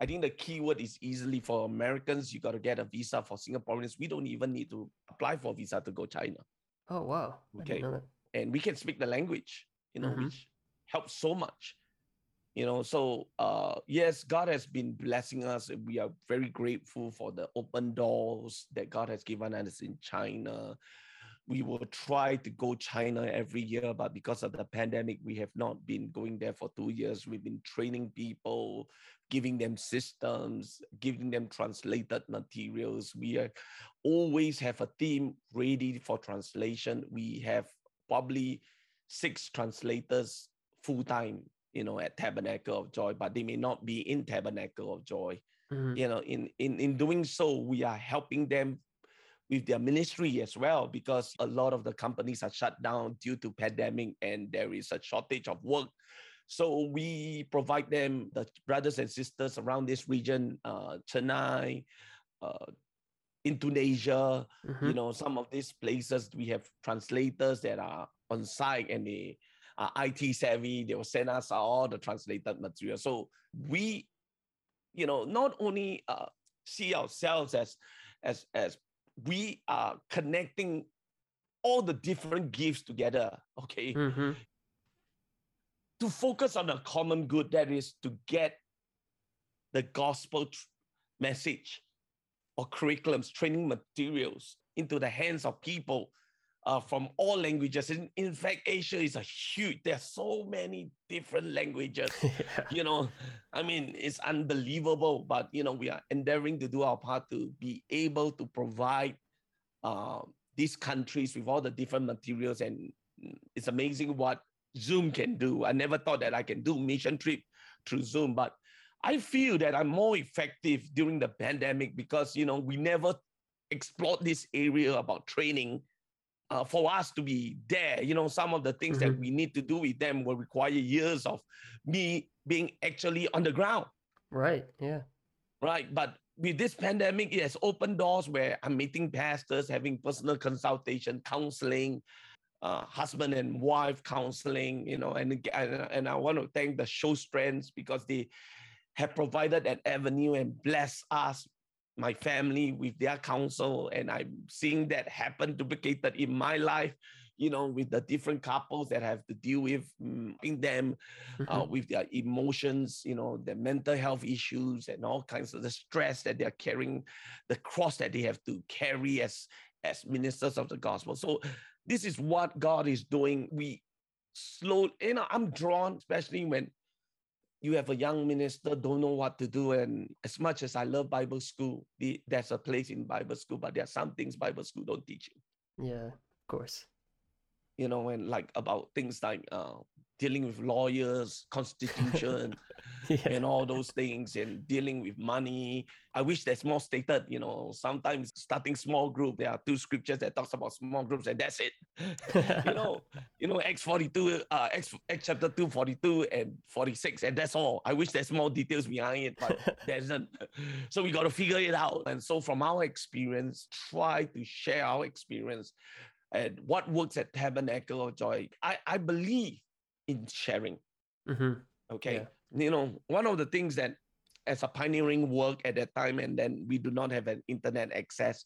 I think the key word is easily for Americans. You got to get a visa for Singaporeans. We don't even need to apply for visa to go China. Oh wow! Okay, and we can speak the language, you know, mm-hmm. which helps so much. You know, so uh, yes, God has been blessing us. We are very grateful for the open doors that God has given us in China. We will try to go China every year, but because of the pandemic, we have not been going there for two years. We've been training people, giving them systems, giving them translated materials. We are, always have a team ready for translation. We have probably six translators full time, you know, at Tabernacle of Joy, but they may not be in Tabernacle of Joy. Mm-hmm. You know, in, in in doing so, we are helping them with their ministry as well because a lot of the companies are shut down due to pandemic and there is a shortage of work so we provide them, the brothers and sisters around this region, uh, Chennai, uh, Indonesia, mm-hmm. you know, some of these places we have translators that are on site and they are IT savvy. They will send us all the translated material. So we, you know, not only uh, see ourselves as as as we are connecting all the different gifts together. Okay, mm-hmm to focus on a common good that is to get the gospel tr- message or curriculums, training materials into the hands of people uh, from all languages. In, in fact, Asia is a huge, there's so many different languages. [LAUGHS] yeah. You know, I mean, it's unbelievable, but, you know, we are endeavoring to do our part to be able to provide uh, these countries with all the different materials. And it's amazing what Zoom can do. I never thought that I can do mission trip through Zoom, but I feel that I'm more effective during the pandemic because you know we never explored this area about training. Uh, for us to be there, you know, some of the things mm-hmm. that we need to do with them will require years of me being actually on the ground. Right. Yeah. Right. But with this pandemic, it has opened doors where I'm meeting pastors, having personal consultation, counseling, uh, husband and wife counseling, you know, and, and, and I want to thank the show strengths because they have provided an avenue and blessed us, my family, with their counsel. And I'm seeing that happen duplicated in my life, you know, with the different couples that have to deal with mm, in them, uh, Mhm. with their emotions, you know, their mental health issues and all kinds of the stress that they're carrying, the cross that they have to carry as as ministers of the gospel. So this is what God is doing. We slow, you know, I'm drawn, especially when you have a young minister don't know what to do and as much as i love bible school the, there's a place in bible school but there are some things bible school don't teach you Yeah, of course. you know and like about things like uh, dealing with lawyers constitution [LAUGHS] Yeah. and all those things and dealing with money i wish there's more stated you know sometimes starting small group there are two scriptures that talks about small groups and that's it [LAUGHS] you know you know Acts 42, uh, Acts, Acts chapter 2, 42 and 46, and that's all. I wish there's more details behind it, but [LAUGHS] there isn't. So we got to figure it out. And so from our experience, try to share our experience and what works at Tabernacle of Joy. I, I believe in sharing. hmm Okay. You know, one of the things that as a pioneering work at that time, and then we do not have an internet access.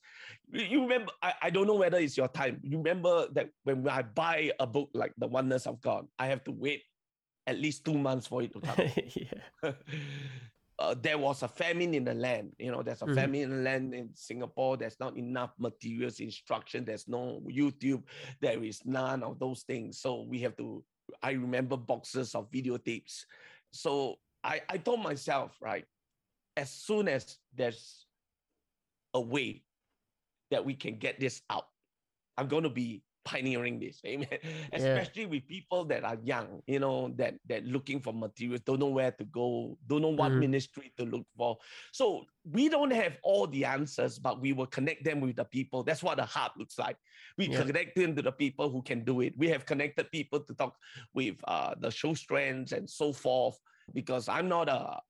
You remember, I, I don't know whether it's your time. You remember that when I buy a book like The Oneness of God, I have to wait at least two months for it to come. [LAUGHS] [LAUGHS] uh, there was a famine in the land. You know, there's a Mhm. famine in the land in Singapore. There's not enough materials, instruction. There's no YouTube. There is none of those things. So we have to. I remember boxes of videotapes. So I, I told myself, right, as soon as there's a way that we can get this out, I'm going to be pioneering this. [LAUGHS] Amen. Especially with people that are young, you know, that that looking for materials, don't know where to go, don't know what Mhm. ministry to look for. So we don't have all the answers, but we will connect them with the people. That's what the hub looks like. We Yeah. connect them to the people who can do it. We have connected people to talk with uh, the show strands and so forth. Because I'm not a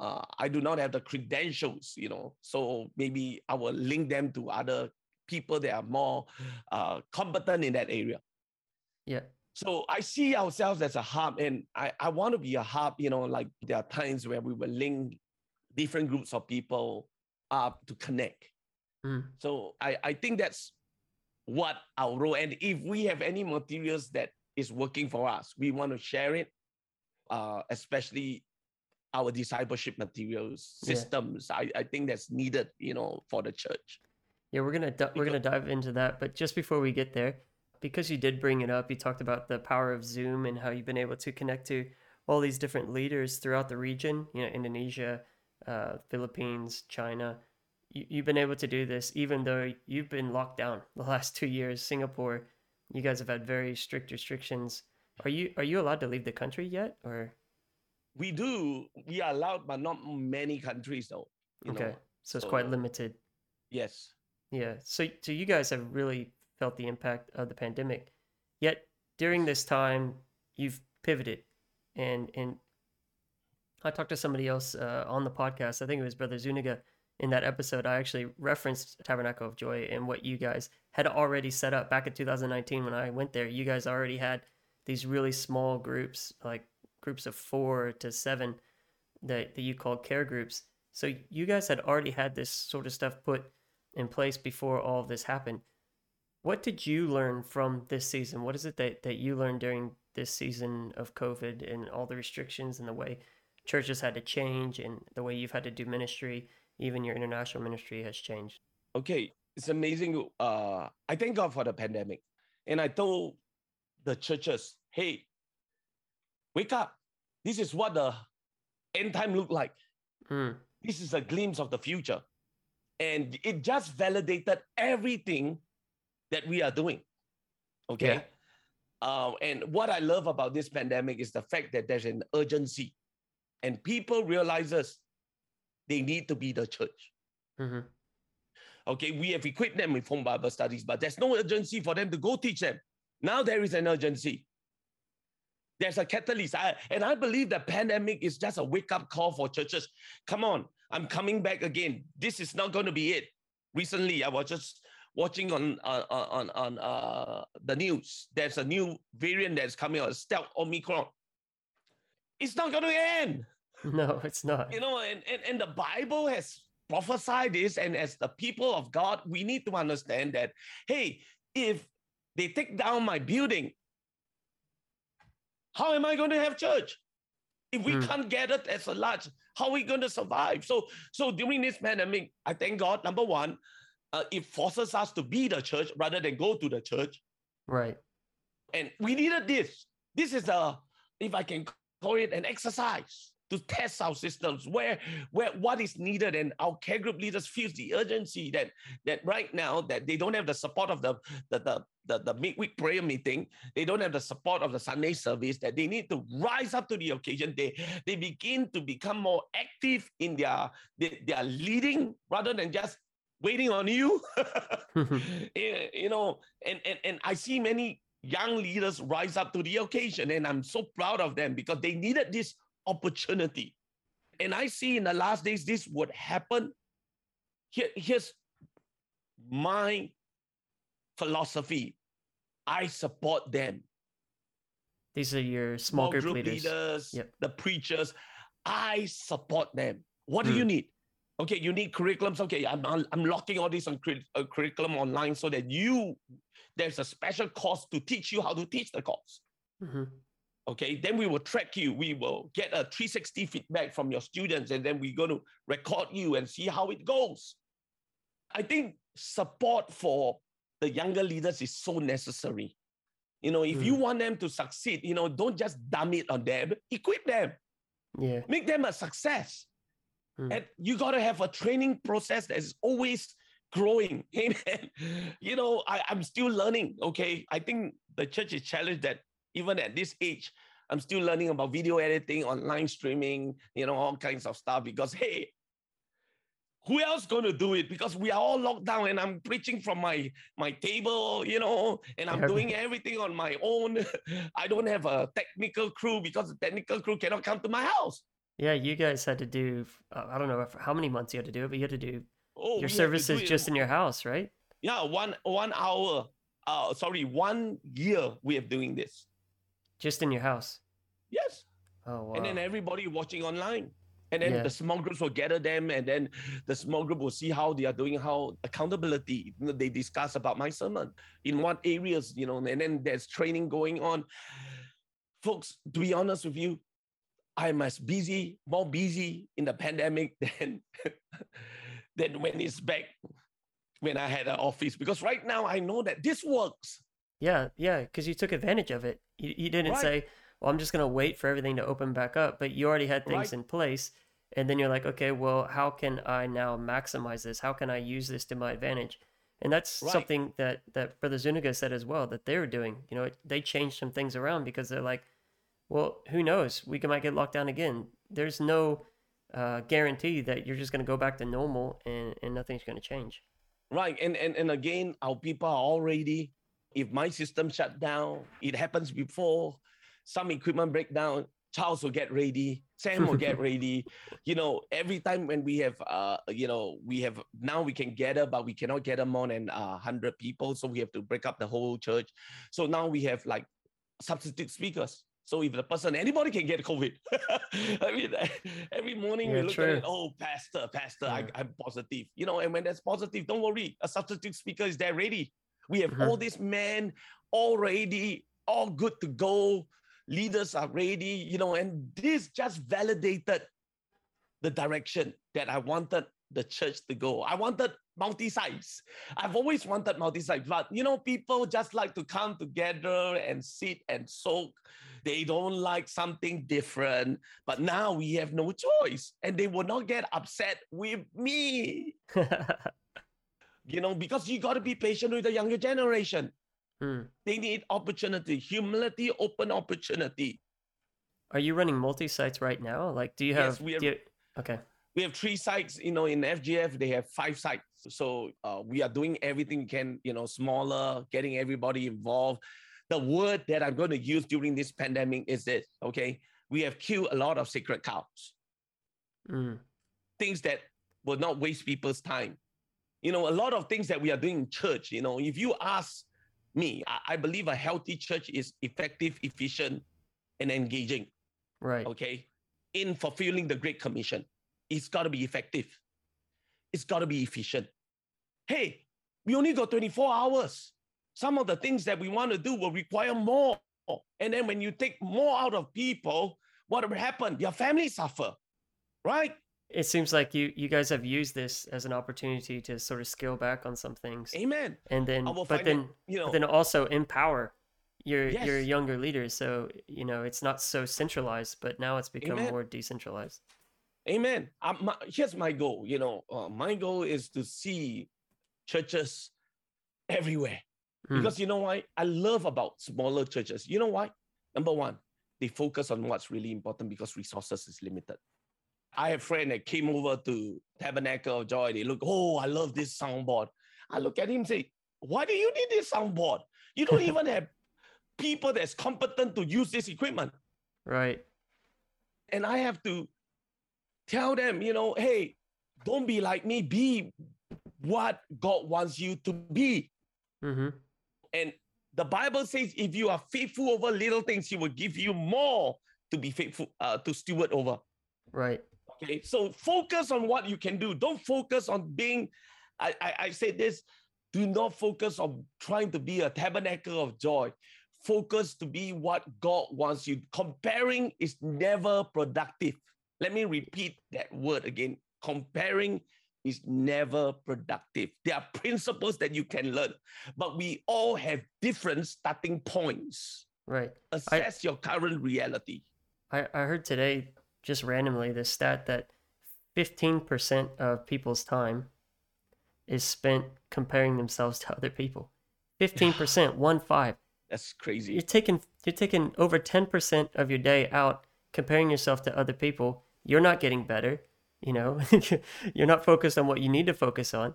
uh, I do not have the credentials, you know. So maybe I will link them to other people that are more uh, competent in that area. Yeah. So I see ourselves as a hub, and I, I want to be a hub. You know, like there are times where we will link different groups of people up to connect. Mm. So I, I think that's what our role. And if we have any materials that is working for us, we want to share it, uh, especially our discipleship materials, Yeah. systems. I, I think that's needed, you know, for the church. Yeah, we're gonna di- we're gonna dive into that, but just before we get there, because you did bring it up, you talked about the power of Zoom and how you've been able to connect to all these different leaders throughout the region. You know, Indonesia, uh, Philippines, China. You, you've been able to do this even though you've been locked down [LAUGHS] the last two years. Singapore, you guys have had very strict restrictions. Are you are you allowed to leave the country yet, or We do, we are allowed, but not many countries though. You okay? Know? so it's quite limited. Yes. Yeah. So so you guys have really felt the impact of the pandemic. Yet during this time you've pivoted and and I talked to somebody else uh, on the podcast. I think it was Brother Zuniga. In that episode, I actually referenced Tabernacle of Joy and what you guys had already set up back in 2019 when I went there. You guys already had these really small groups, like groups of four to seven, that, that you called care groups. So you guys had already had this sort of stuff put in place before all of this happened. What did you learn from this season? What is it that, that you learned during this season of COVID and all the restrictions and the way churches had to change and the way you've had to do ministry, even your international ministry has changed? Okay. It's amazing. Uh, I thank God for the pandemic. And I told the churches, hey, wake up. This is what the end time look like. Mm, This is a glimpse of the future. And it just validated everything that we are doing. Okay. Uh, and what I love about this pandemic is the fact that there's an urgency and people realizes they need to be the church. hmm Okay, we have equipped them with home Bible studies, but there's no urgency for them to go teach them. Now there is an urgency. There's a catalyst. I, and I believe the pandemic is just a wake up call for churches. Come on, I'm coming back again. This is not going to be it. Recently, I was just watching on uh, on on uh, the news. There's a new variant that's coming out, stealth Omicron. It's not going to end [LAUGHS] No, it's not. you know, and, and, and the Bible has prophesied this. And as the people of God, we need to understand that, hey, if they take down my building. How am I going to have church? If we Hmm. can't gather as a large, how are we going to survive? So, so during this pandemic, I thank God. Number one, uh, it forces us to be the church rather than go to the church. Right. And we needed this. This is a, if I can call it an exercise to test our systems where where what is needed and our care group leaders feels the urgency that that right now that they don't have the support of the the the, the, the midweek prayer meeting they don't have the support of the sunday service that they need to rise up to the occasion. They they begin to become more active in their they, they are leading rather than just waiting on you [LAUGHS] [LAUGHS] you know and, and and i see many young leaders rise up to the occasion and i'm so proud of them because they needed this opportunity. And i see in the last days this would happen. Here, here's my philosophy. I support them. These are your small group, leaders. leaders Yep. the preachers. I support them. What do you need? Okay you need curriculums. Okay i'm, I'm locking all this on cur- uh, curriculum online so that you there's a special course to teach you how to teach the course. Mhm. Okay then we will track you. We will get a 360 feedback from your students and then we're going to record you and see how it goes. I think support for the younger leaders is so necessary. You know if you want them to succeed you know don't just dump it on them equip them. Yeah. make them a success. Mm. and you got to have a training process that is always growing. [LAUGHS] Amen. You know I, i'm still learning okay? I think the church is challenged that even at this age i'm still learning about video editing online streaming you know all kinds of stuff because hey who else going to do it because we are all locked down and i'm preaching from my my table you know and i'm doing [LAUGHS] everything on my own [LAUGHS] i don't have a technical crew because the technical crew cannot come to my house Yeah, you guys had to do, uh, I don't know how many months you had to do it, but you had to do oh your have to do services just in your house, right? Yeah, one one hour. Uh, sorry, one year we are doing this. Just in your house. Yes, Oh, wow. and then everybody watching online, and then Yeah. the small groups will gather them, and then the small group will see how they are doing, how accountability. You know, they discuss about my sermon in what areas, you know, and then there's training going on. Folks, to be honest with you, I'm as busy, more busy in the pandemic [LAUGHS] than than when it's back when I had an office because right now I know that this works. Yeah, yeah, because you took advantage of it. You, you didn't Right. say, well, I'm just going to wait for everything to open back up, but you already had things Right. in place. And then you're like, okay, well, how can I now maximize this? How can I use this to my advantage? And that's Right. something that, that Brother Zuniga said as well, that they were doing. You know, they changed some things around because they're like, well, who knows? We might get locked down again. There's no uh, guarantee that you're just going to go back to normal and, and nothing's going to change. Right. And, and and again, our people are all ready. If my system shut down, it happens before, some equipment break down, Charles will get ready, Sam will get [LAUGHS] ready. You know, every time when we have uh you know, we have now we can gather, but we cannot gather more than uh hundred people. So we have to break up the whole church. So now we have like substitute speakers. So if the person, anybody can get COVID. [LAUGHS] I mean, [LAUGHS] every morning we look true. at it, oh, pastor, pastor, Yeah. I, I'm positive. You know, and when that's positive, don't worry. A substitute speaker is there ready. We have Mhm. all these men already all good to go. Leaders are ready, you know, and this just validated the direction that I wanted the church to go. I wanted multi-sites. I've always wanted multi-sites, but you know, people just like to come together and sit and soak. They don't like something different. But now we have no choice, and they will not get upset with me. [LAUGHS] You know, because you got to be patient with the younger generation. Hmm. They need opportunity, humility, open opportunity. Are you running multi sites right now? Like, do you have? Yes, we are- you- okay. we have three sites you know in fgf they have five sites so uh, we are doing everything we can you know smaller getting everybody involved the word that i'm going to use during this pandemic is this okay we have killed a lot of sacred cows Mm. things that will not waste people's time you know a lot of things that we are doing in church you know if you ask me i, I believe a healthy church is effective efficient and engaging Right. okay, in fulfilling the Great Commission. It's got to be effective. It's got to be efficient. Hey, we only got 24 hours. some of the things that we want to do will require more. And then when you take more out of people, what will happen? Your family suffer, right? It seems like you you guys have used this as an opportunity to sort of scale back on some things. Amen. And then, but then, you know, then also empower your your younger leaders. So you know it's not so centralized, but now it's become Amen. more decentralized. Amen. Um, my, here's my goal. You know, uh, my goal is to see churches everywhere. Hmm. Because you know why? I love about smaller churches. You know why? Number one, they focus on what's really important because resources is limited. I have a friend that came over to Tabernacle of Joy. They look, oh, I love this soundboard. I look at him and say, why do you need this soundboard? You don't even have people that's competent to use this equipment. Right. and I have to tell them, you know, hey, don't be like me, be what God wants you to be. Mm-hmm. And the Bible says, if you are faithful over little things, He will give you more to be faithful, uh, to steward over. Right. Okay, so focus on what you can do. Don't focus on being. I I, I say this. Do not focus on trying to be a tabernacle of joy. Focus to be what God wants you. Comparing is never productive. Let me repeat that word again. Comparing is never productive. There are principles that you can learn, but we all have different starting points. Right. Assess your current reality. I, I heard today, just randomly, the stat that 15% of people's time is spent comparing themselves to other people. 15%, [SIGHS] one five. That's crazy. You're taking you're taking over 10% of your day out comparing yourself to other people. You're not getting better, you know. [LAUGHS] you're not focused on what you need to focus on.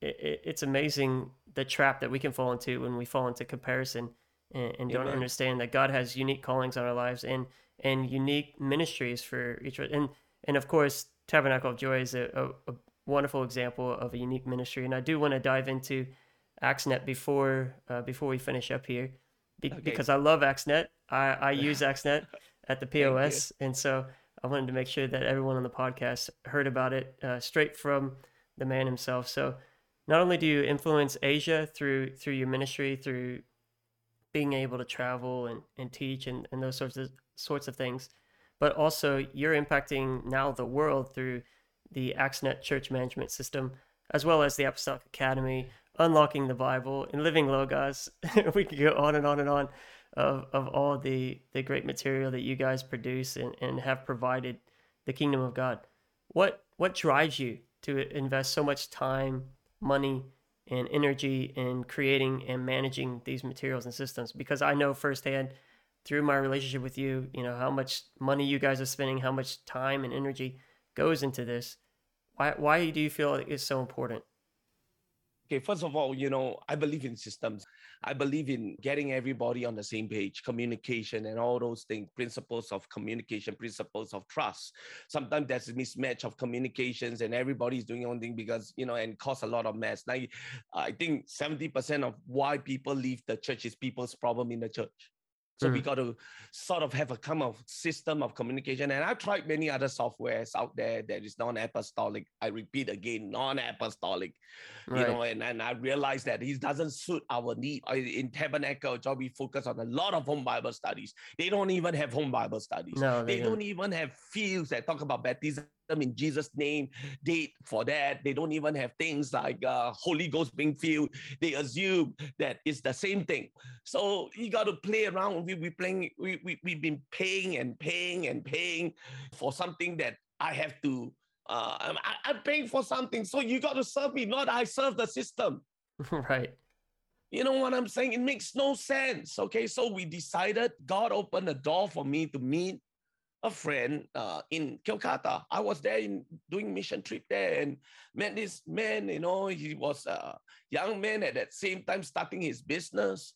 It, it, it's amazing the trap that we can fall into when we fall into comparison and, and don't Amen. understand that God has unique callings on our lives and and unique ministries for each and and of course Tabernacle of Joy is a, a, a wonderful example of a unique ministry. And I do want to dive into ACTSnet before uh, before we finish up here, be- Okay. because I love ACTSnet I, I [LAUGHS] use ACTSnet at the. POS, and so I wanted to make sure that everyone on the podcast heard about it uh, straight from the man himself. So not only do you influence Asia through through your ministry, through being able to travel and, and teach and, and those sorts of sorts of things, but also you're impacting now the world through the ACTSnet church management system, as well as the Apostolic Academy, unlocking the Bible, and living Logos. [LAUGHS] we could go on and on and on of, of all the, the great material that you guys produce and, and have provided the kingdom of God. What what drives you to invest so much time, money, and energy in creating and managing these materials and systems? Because I know firsthand through my relationship with you, you know, how much money you guys are spending, how much time and energy goes into this. Why why do you feel it's so important? Okay, first of all, you know, I believe in systems. I believe in getting everybody on the same page, communication and all those things, principles of communication, principles of trust. Sometimes there's a mismatch of communications and everybody's doing their own thing because, you know, and cause a lot of mess. Now, I think 70% of why people leave the church is people's problem in the church. So we Mhm. got to sort of have a kind of system of communication. And I've tried many other softwares out there that is non-apostolic. I repeat again, non-apostolic you know, and, and I realized that it doesn't suit our need. In Tabernacle, job we focus on a lot of home Bible studies. They don't even have home Bible studies. no, They they don't even have fields that talk about baptism in Jesus' name, date for that. They don't even have things like uh, Holy Ghost being filled. They assume that it's the same thing. So you got to play around. We we playing. We we we've been paying and paying and paying for something that I have to. Uh, I'm, I'm paying for something, so you got to serve me, not I serve the system. [LAUGHS] right. You know what I'm saying? It makes no sense. Okay, so we decided. God opened the door for me to meet a friend uh, in Kolkata. I was there in doing mission trip there and met this man. You know, he was a young man at that same time starting his business.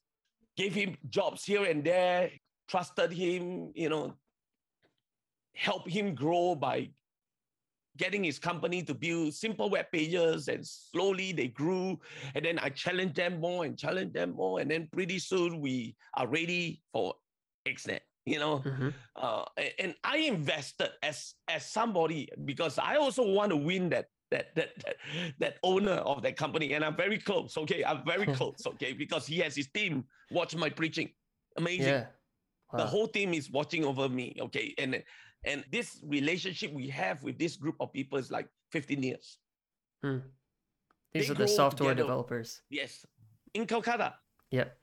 Gave him jobs here and there. Trusted him. You know, helped him grow by getting his company to build simple web pages and slowly they grew and then i challenged them more and challenged them more and then pretty soon we are ready for ACTSnet you know hmm uh, and i invested as as somebody because i also want to win that that that that, that owner of that company, and I'm very close. Okay, I'm very [LAUGHS] close. Okay, because he has his team watch my preaching. Amazing. Yeah. The whole team is watching over me. Okay, and and this relationship we have with this group of people is like 15 years. Hmm. They These are the software together. developers. Yes, in Calcutta. Yep.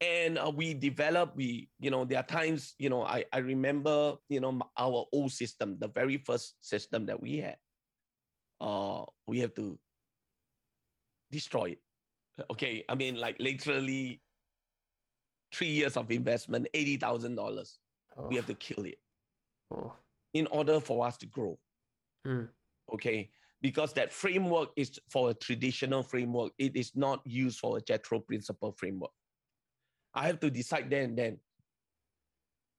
And uh, we develop we you know there are times you know i i remember you know our old system the very first system that we had uh we have to destroy it okay i mean like literally three years of investment $80000 Oh. we have to kill it oh. in order for us to grow Hmm. okay because that framework is for a traditional framework it is not used for a jethro principle framework i have to decide then and then.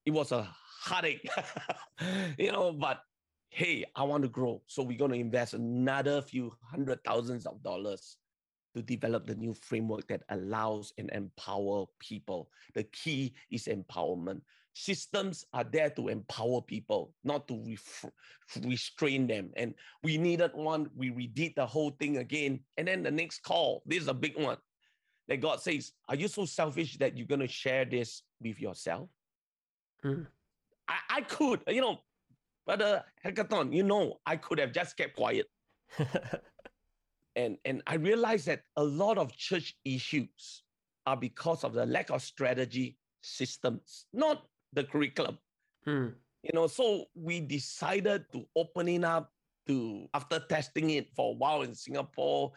It was a heartache. [LAUGHS] You know but hey i want to grow. So we're going to invest another few hundred thousands of dollars to develop the new framework that allows and empower people. The key is empowerment. Systems are there to empower people not to ref- restrain them. And we needed one. We redid the whole thing again. And then the next call this is a big one that god says are you so selfish that you're going to share this with yourself Hmm. I, I could you know but uh hackathon you know i could have just kept quiet [LAUGHS] and and i realized that a lot of church issues are because of the lack of strategy systems not the curriculum Hmm. you know so we decided to open it up to after testing it for a while in singapore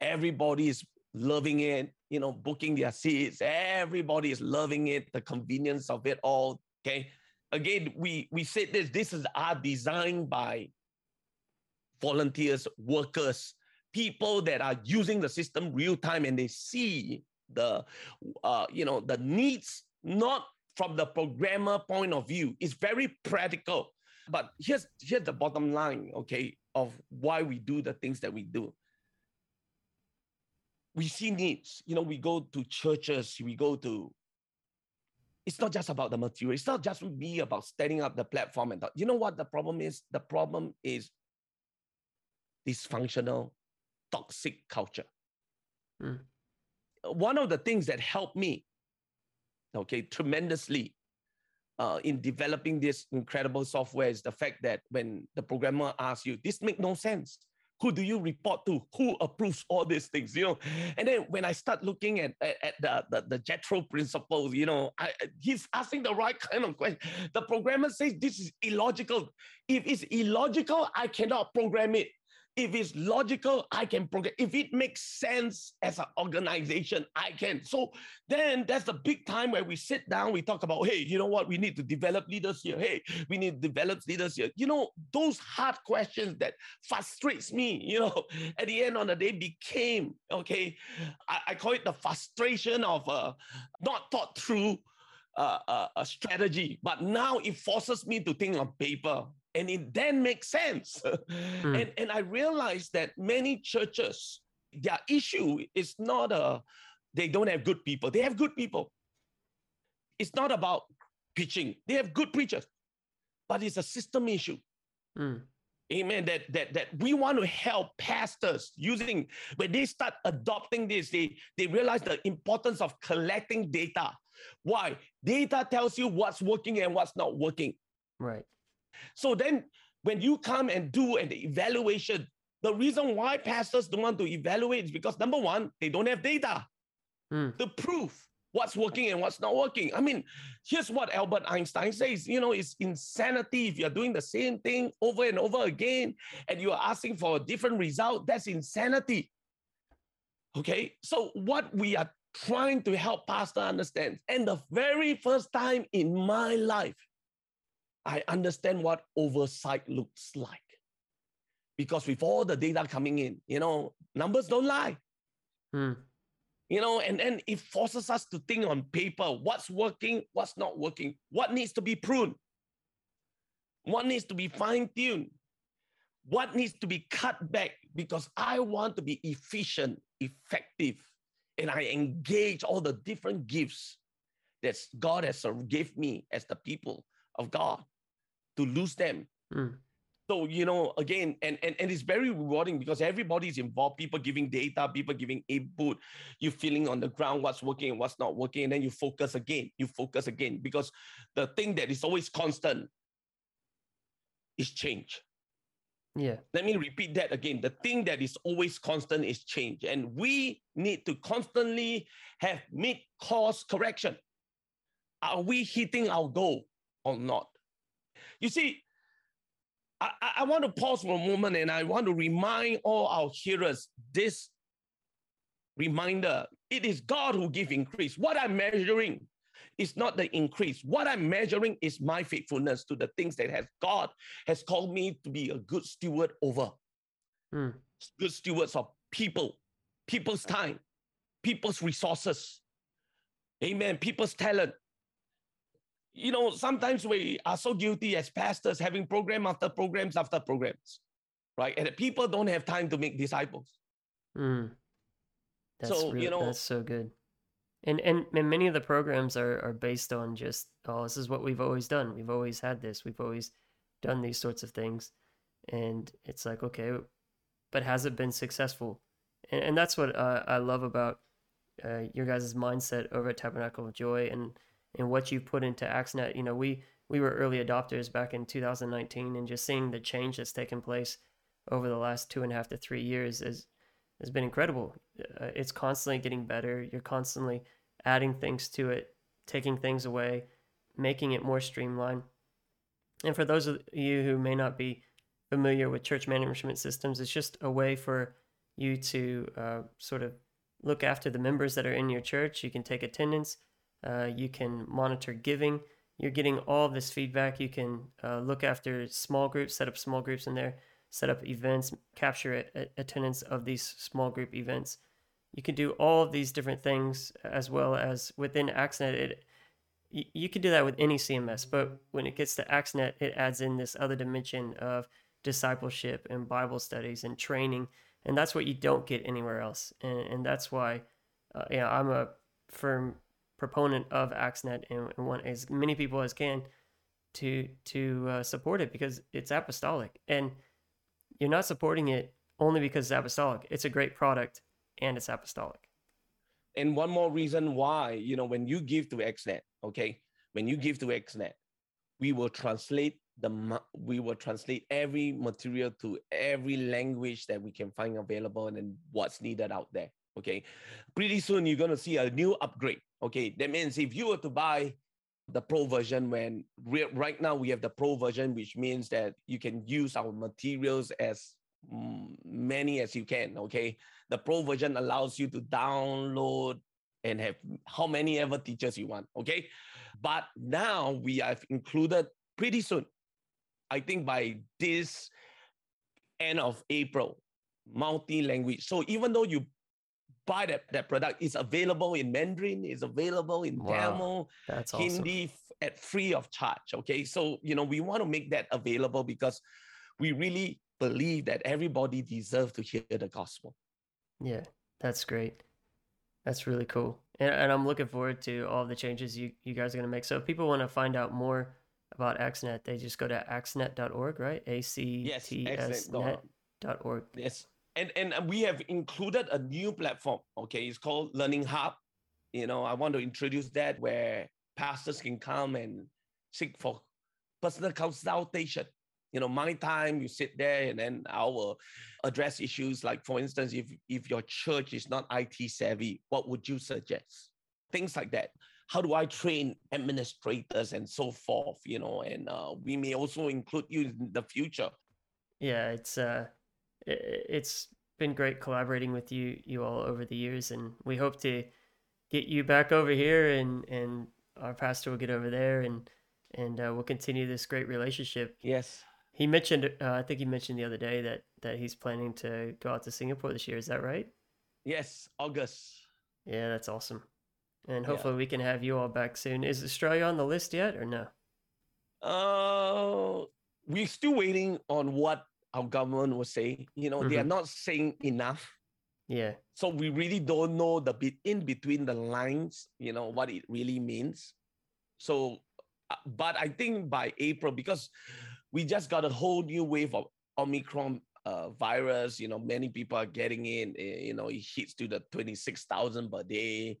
everybody is loving it you know booking their seats. Everybody is loving it the convenience of it all okay? Again we we said this this is our design by volunteers workers people that are using the system real time and they see the uh, you know the needs not from the programmer point of view. It's very practical. But here's here's the bottom line okay of why we do the things that we do we see needs. You know we go to churches we go to it's not just about the material. It's not just be about setting up the platform and you know what the problem is? The problem is dysfunctional toxic culture. Hmm. one of the things that helped me okay tremendously uh, in developing this incredible software is the fact that when the programmer asks you this make no sense who do you report to? Who approves all these things you know? And then when i start looking at at, at the, the the principles you know I, he's asking the right kind of question. The programmer says this is illogical. If it's illogical i cannot program it if it's logical, I can program. If it makes sense as an organization, I can. So then that's the big time where we sit down, we talk about, hey, you know what? We need to develop leaders here. Hey, we need to develop leaders here. You know, those hard questions that frustrates me, you know, [LAUGHS] at the end of the day became, okay, I, I call it the frustration of uh, not thought through uh, uh, a strategy, but now it forces me to think on paper and it then makes sense. [LAUGHS] and, and I realized that many churches, their issue is not a, they don't have good people. They have good people. It's not about preaching. They have good preachers, but it's a system issue. Hmm. Amen. That that that we want to help pastors using when they start adopting this, they they realize the importance of collecting data. Why? Data tells you what's working and what's not working. Right. So then when you come and do an evaluation, the reason why pastors don't want to evaluate is because number one, they don't have data Hmm. to prove what's working and what's not working. I mean, here's what Albert Einstein says, you know, it's insanity if you're doing the same thing over and over again and you are asking for a different result, that's insanity. Okay? So what we are trying to help pastor understand, and the very first time in my life, I understand what oversight looks like. Because with all the data coming in, you know, numbers don't lie. Hmm. You know, and then it forces us to think on paper what's working, what's not working, what needs to be pruned, what needs to be fine tuned, what needs to be cut back because I want to be efficient, effective, and I engage all the different gifts that God has given me as the people of God to lose them Hmm. So, you know, again, and, and, and it's very rewarding because everybody's involved, people giving data, people giving input, you feeling on the ground what's working and what's not working, and then you focus again, you focus again, because the thing that is always constant is change. Yeah. Let me repeat that again. The thing that is always constant is change. And we need to constantly have mid course correction. Are we hitting our goal or not? You see, I, I want to pause for a moment and I want to remind all our hearers this reminder it is God who gives increase. What I'm measuring is not the increase. What I'm measuring is my faithfulness to the things that has God has called me to be a good steward over. Mm. Good stewards of people, people's time, people's resources. Amen. People's talent. You know, sometimes we are so guilty as pastors having program after programs after programs, right? And people don't have time to make disciples. Mm. That's So, you know- that's so good. And, and and many of the programs are, are based on just oh this is what we've always done we've always had this we've always done these sorts of things and it's like okay but has it been successful and, and that's what uh, I love about uh, your guys' mindset over at Tabernacle of Joy and and what you've put into ACTSnet you know we we were early adopters back in 2019 and just seeing the change that's taken place over the last two and a half to three years is has been incredible. Uh, it's constantly getting better. You're constantly adding things to it, taking things away, making it more streamlined. And for those of you who may not be familiar with church management systems, it's just a way for you to uh, sort of look after the members that are in your church. You can take attendance, uh, you can monitor giving. You're getting all this feedback. You can uh, look after small groups, set up small groups in there set up events, capture a- a- attendance of these small group events. You can do all of these different things as well as within ACTSnet. It you, you can do that with any CMS, but when it gets to ACTSnet, it adds in this other dimension of discipleship and Bible studies and training, and that's what you don't get anywhere else. And, and that's why, uh, yeah, I'm a firm proponent of ACTSnet and, want as many people as can to to uh, support it because it's apostolic and you're not supporting it only because it's apostolic. It's a great product and it's apostolic. And one more reason why, you know, when you give to ACTSnet, okay, when you give to ACTSnet, we will translate the we will translate every material to every language that we can find available and what's needed out there. Okay, pretty soon you're gonna see a new upgrade. Okay, that means if you were to buy the pro version, when right now we have the pro version, which means that you can use our materials as mm, many as you can. Okay, the pro version allows you to download and have how many ever teachers you want. Okay. But now we have included pretty soon, I think by this end of April, multi language. So even though you buy that, that product, it's available in Mandarin, it's available in Wow. Tamil, That's awesome. Hindi f- at free of charge. Okay. So, you know, we want to make that available because we really believe that everybody deserves to hear the gospel. Yeah, that's great. That's really cool. And, and I'm looking forward to all the changes you, you guys are going to make. So if people want to find out more about ACTSnet, they just go to actsnet.org, right? A C Yes, dot org. Yes. And and we have included a new platform. Okay. It's called Learning Hub. You know, I want to introduce that where pastors can come and seek for personal consultation. You know, my time, you sit there and then I will address issues like, for instance, if if your church is not IT savvy, what would you suggest? Things like that. How do I train administrators and so forth? You know, and uh, we may also include you in the future. Yeah, it's uh, it's been great collaborating with you you all over the years, and we hope to get you back over here, and and our pastor will get over there, and and uh, we'll continue this great relationship. Yes. He mentioned, uh, I think he mentioned the other day that that he's planning to go out to Singapore this year. Is that right? Yes. August. Yeah, that's awesome. And Yeah. hopefully we can have you all back soon. Is Australia on the list yet or no? Uh, we're still waiting on what our government will say. You know, they are not saying enough. Yeah. So we really don't know the bit in between the lines, you know, what it really means. So, uh, but I think by April, because we just got a whole new wave of Omicron uh, virus. You know, many people are getting in. eh, You know, it hits to the twenty six thousand per day,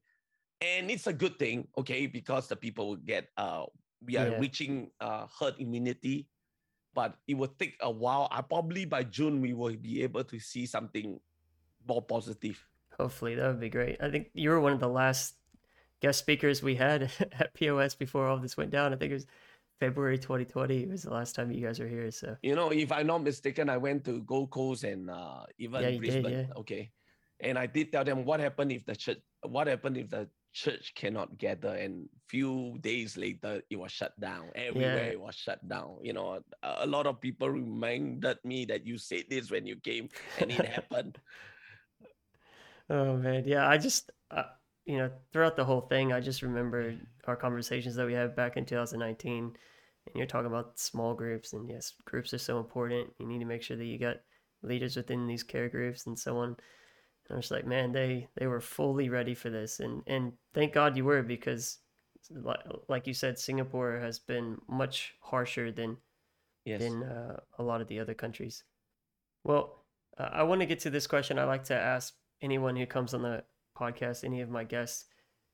and it's a good thing, okay, because the people will get. Uh, we are Yeah. reaching uh, herd immunity, but it will take a while. I probably by June we will be able to see something more positive. Hopefully, that would be great. I think you were one of the last guest speakers we had [LAUGHS] at POS before all this went down. I think it was February 2020 was the last time you guys were here. So You know, if I'm not mistaken, I went to Gold Coast and uh, even Yeah, you did, Brisbane. yeah. Okay, and I did tell them what happened if the church. What happened if the church cannot gather? And few days later, it was shut down. Everywhere Yeah. it was shut down. You know, a, a lot of people reminded me that you said this when you came, and it [LAUGHS] happened. Oh man, yeah. I just, uh, you know, throughout the whole thing, I just remember our conversations that we had back in 2019, and you're talking about small groups, and yes, groups are so important. You need to make sure that you got leaders within these care groups and so on. I was like, man, they they were fully ready for this, and and thank God you were because, like like you said, Singapore has been much harsher than Yes. than uh, a lot of the other countries. Well, uh, I want to get to this question. I like to ask anyone who comes on the podcast, any of my guests,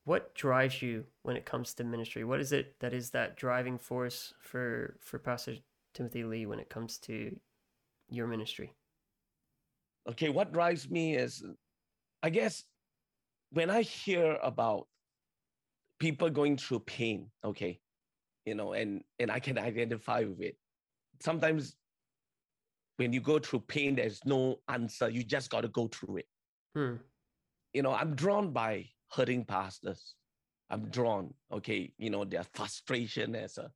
what drives you when it comes to ministry? What is it that is that driving force for for Pastor Timothy Lee when it comes to your ministry? okay, what drives me is, I guess, when I hear about people going through pain, okay, you know, and and I can identify with it. Sometimes when you go through pain, there's no answer. You just got to go through it. Hmm. You know, I'm drawn by hurting pastors. I'm drawn, okay, you know, their frustration as a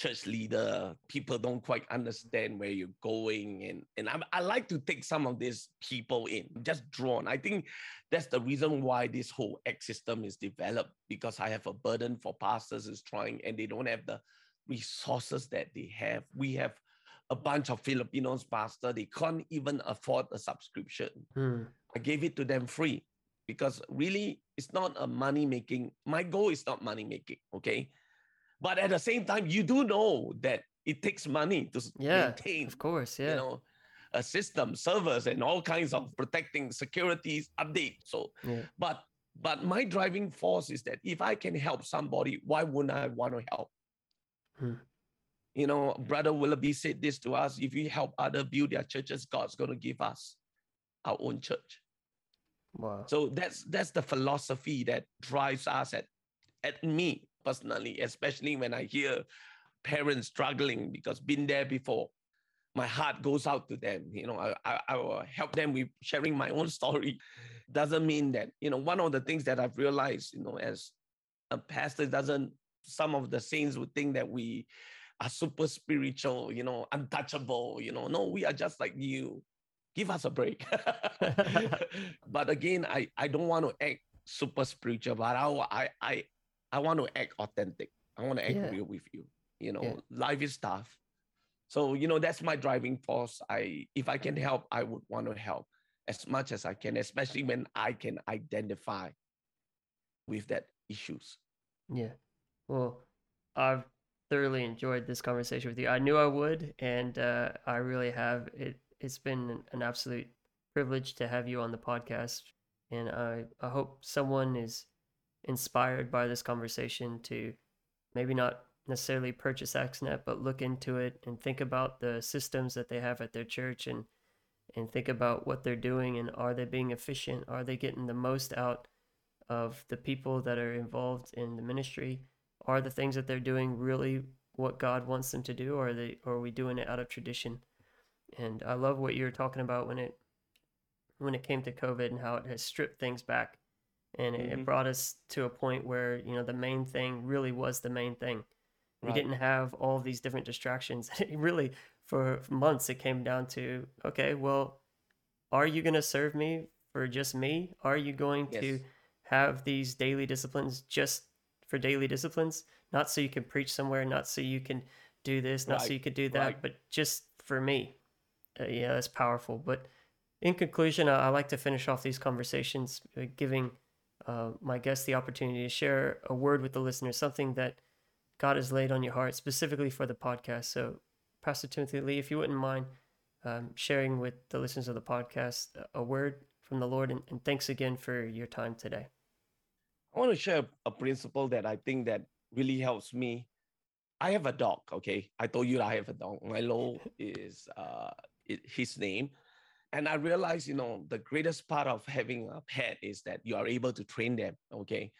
church leader. People don't quite understand where you're going. And, and I, I like to take some of these people in, just drawn. I think that's the reason why this whole ACTS system is developed because I have a burden for pastors is trying and they don't have the resources that they have. We have a bunch of Filipinos pastor, they can't even afford a subscription. Hmm. I gave it to them free because really it's not a money making. My goal is not money making, okay? But at the same time, you do know that it takes money to Yeah, maintain, Of course, yeah. you know, a system, servers, and all kinds of protecting securities update. So, yeah. but but my driving force is that if I can help somebody, why wouldn't I want to help? Hmm. You know, Brother Willoughby said this to us: if we help other build their churches, God's going to give us our own church. Wow. So that's that's the philosophy that drives us at at me personally, especially when I hear parents struggling because been there before. My heart goes out to them. You know, I, I, I will help them with sharing my own story. [LAUGHS] Doesn't mean that, you know, one of the things that I've realized, you know, as a pastor doesn't some of the saints would think that we are super spiritual, you know, untouchable, you know. No, we are just like you. Give us a break. [LAUGHS] [LAUGHS] but again, I, I don't want to act super spiritual, but I, I, I, I want to act authentic. I want to act Yeah. real with you. You know, Yeah. life is tough. So, you know, that's my driving force. I if I can help, I would want to help as much as I can, especially when I can identify with that issues. Yeah. Well, I've thoroughly enjoyed this conversation with you. I knew I would, and uh, I really have. It it's been an- an absolute privilege to have you on the podcast, and I I hope someone is inspired by this conversation to maybe not necessarily purchase ACTSnet, but look into it and think about the systems that they have at their church and and think about what they're doing and are they being efficient? Are they getting the most out of the people that are involved in the ministry? Are the things that they're doing really what God wants them to do, or are they or are we doing it out of tradition? And I love what you were talking about when it when it came to COVID and how it has stripped things back, and it, it Mhm. brought us to a point where you know the main thing really was the main thing. We Right. didn't have all these different distractions. [LAUGHS] It really, for months, it came down to okay, well, are you going to serve me for just me? Are you going to have these daily disciplines just for daily disciplines? Not so you can preach somewhere, not so you can do this, not so you could do that, right. but just for me. Uh, yeah, that's powerful. But in conclusion, I, I like to finish off these conversations uh, giving uh, my guests the opportunity to share a word with the listeners, something that God has laid on your heart specifically for the podcast. So, Pastor Timothy Lee, if you wouldn't mind um, sharing with the listeners of the podcast a word from the Lord, and, and thanks again for your time today. I want to share a principle that I think that really helps me. I have a dog. Okay, I told you I have a dog. Milo [LAUGHS] is uh, his name, and I realized, you know, the greatest part of having a pet is that you are able to train them. Okay,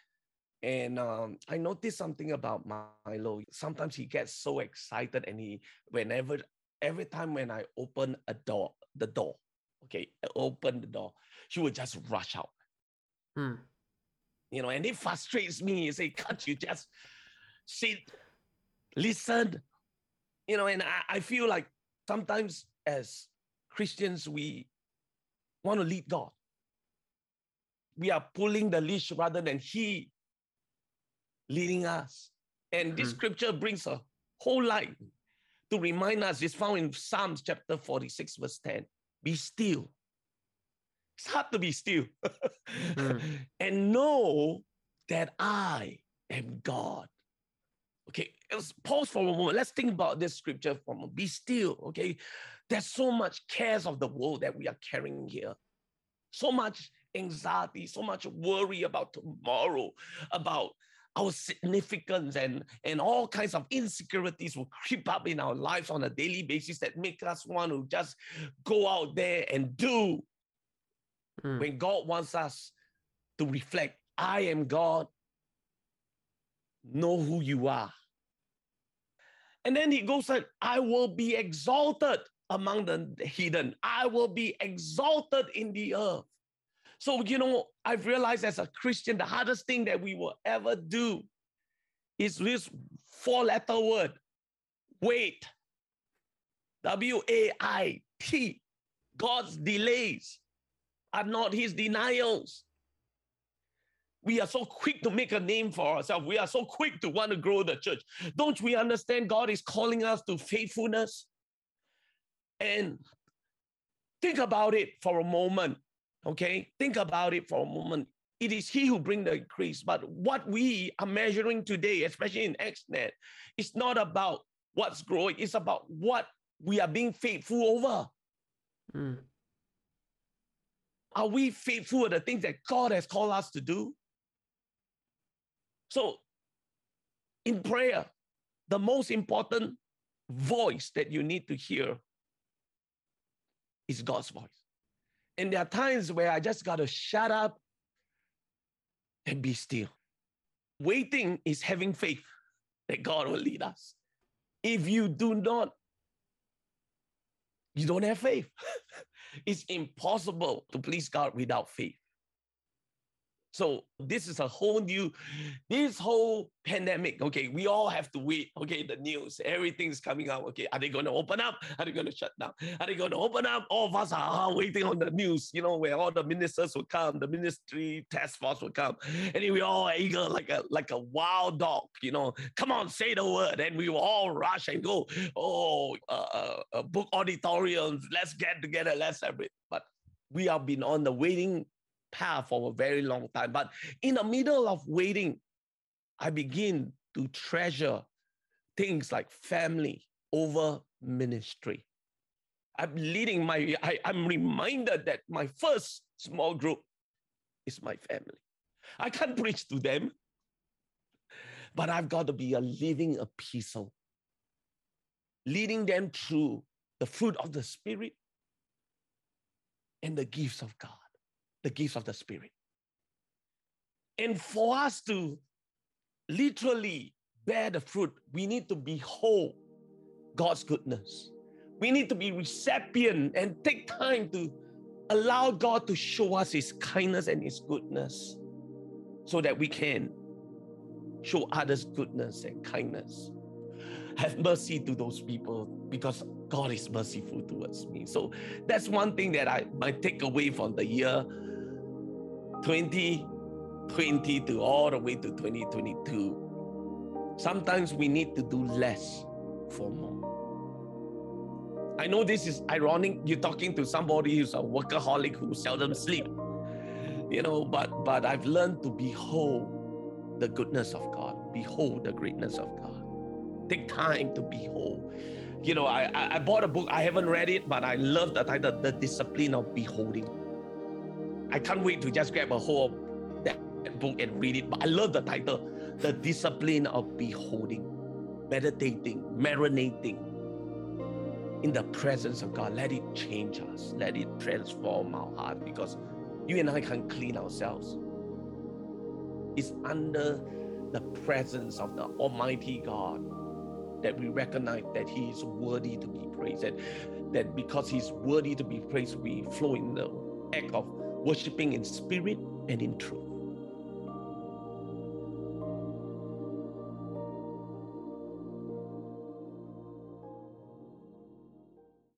and um, I noticed something about Milo. Sometimes he gets so excited, and he whenever every time when I open a door, the door, okay, open the door, he would just rush out. Hmm. You know, and it frustrates me. You say, can't you just sit, listen? You know, and I, I feel like sometimes as Christians, we want to lead God. We are pulling the leash rather than He leading us. And this mm. scripture brings a whole light to remind us. It's found in Psalms chapter 46, verse 10. Be still. It's hard to be still. mm. [LAUGHS] And know that I am God. Okay, let's pause for a moment. Let's think about this scripture from be still. Okay, there's so much cares of the world that we are carrying here, so much anxiety, so much worry about tomorrow, about our significance and, and all kinds of insecurities will [LAUGHS] creep up in our lives on a daily basis that make us want to just go out there and do. Mm. When God wants us to reflect, I am God, know who you are. And then he goes on, I will be exalted among the hidden. I will be exalted in the earth. So, you know, I've realized as a Christian, the hardest thing that we will ever do is this four letter word wait. W A I T. God's delays are not his denials. We are so quick to make a name for ourselves. We are so quick to want to grow the church. Don't we understand God is calling us to faithfulness? And think about it for a moment. Okay, think about it for a moment. It is He who brings the increase. But what we are measuring today, especially in ACTSnet, is not about what's growing, it's about what we are being faithful over. Mm. Are we faithful at the things that God has called us to do? So, in prayer, the most important voice that you need to hear is God's voice. And there are times where I just got to shut up and be still. Waiting is having faith that God will lead us. If you do not, you don't have faith. [LAUGHS] it's impossible to please God without faith. So this is a whole new, this whole pandemic. Okay, we all have to wait. Okay, the news, everything's coming out. Okay, are they going to open up? Are they going to shut down? Are they going to open up? All of us are waiting on the news. You know, where all the ministers will come, the ministry task force will come, and we all eager like a like a wild dog. You know, come on, say the word, and we will all rush and go. Oh, uh, uh, uh book auditoriums. Let's get together. Let's celebrate. But we have been on the waiting path for a very long time. But in the middle of waiting, I begin to treasure things like family over ministry. I'm leading my, I, I'm reminded that my first small group is my family. I can't preach to them, but I've got to be a living epistle, leading them through the fruit of the Spirit and the gifts of God the gifts of the Spirit. And for us to literally bear the fruit, we need to behold God's goodness. We need to be recipient and take time to allow God to show us His kindness and His goodness so that we can show others goodness and kindness. Have mercy to those people because God is merciful towards me. So that's one thing that I might take away from the year 2020 to all the way to 2022, sometimes we need to do less for more. I know this is ironic. You're talking to somebody who's a workaholic who seldom sleep, you know, but but I've learned to behold the goodness of God, behold the greatness of God. Take time to behold. you know, I, I bought a book. I haven't read it, but I love the title, The Discipline of Beholding. I can't wait to just grab a whole that book and read it. But I love the title, The Discipline of Beholding, meditating, marinating in the presence of God. Let it change us. Let it transform our heart because you and I can clean ourselves. It's under the presence of the Almighty God that we recognize that He is worthy to be praised. And that because He's worthy to be praised, we flow in the act of worshiping in spirit and in truth.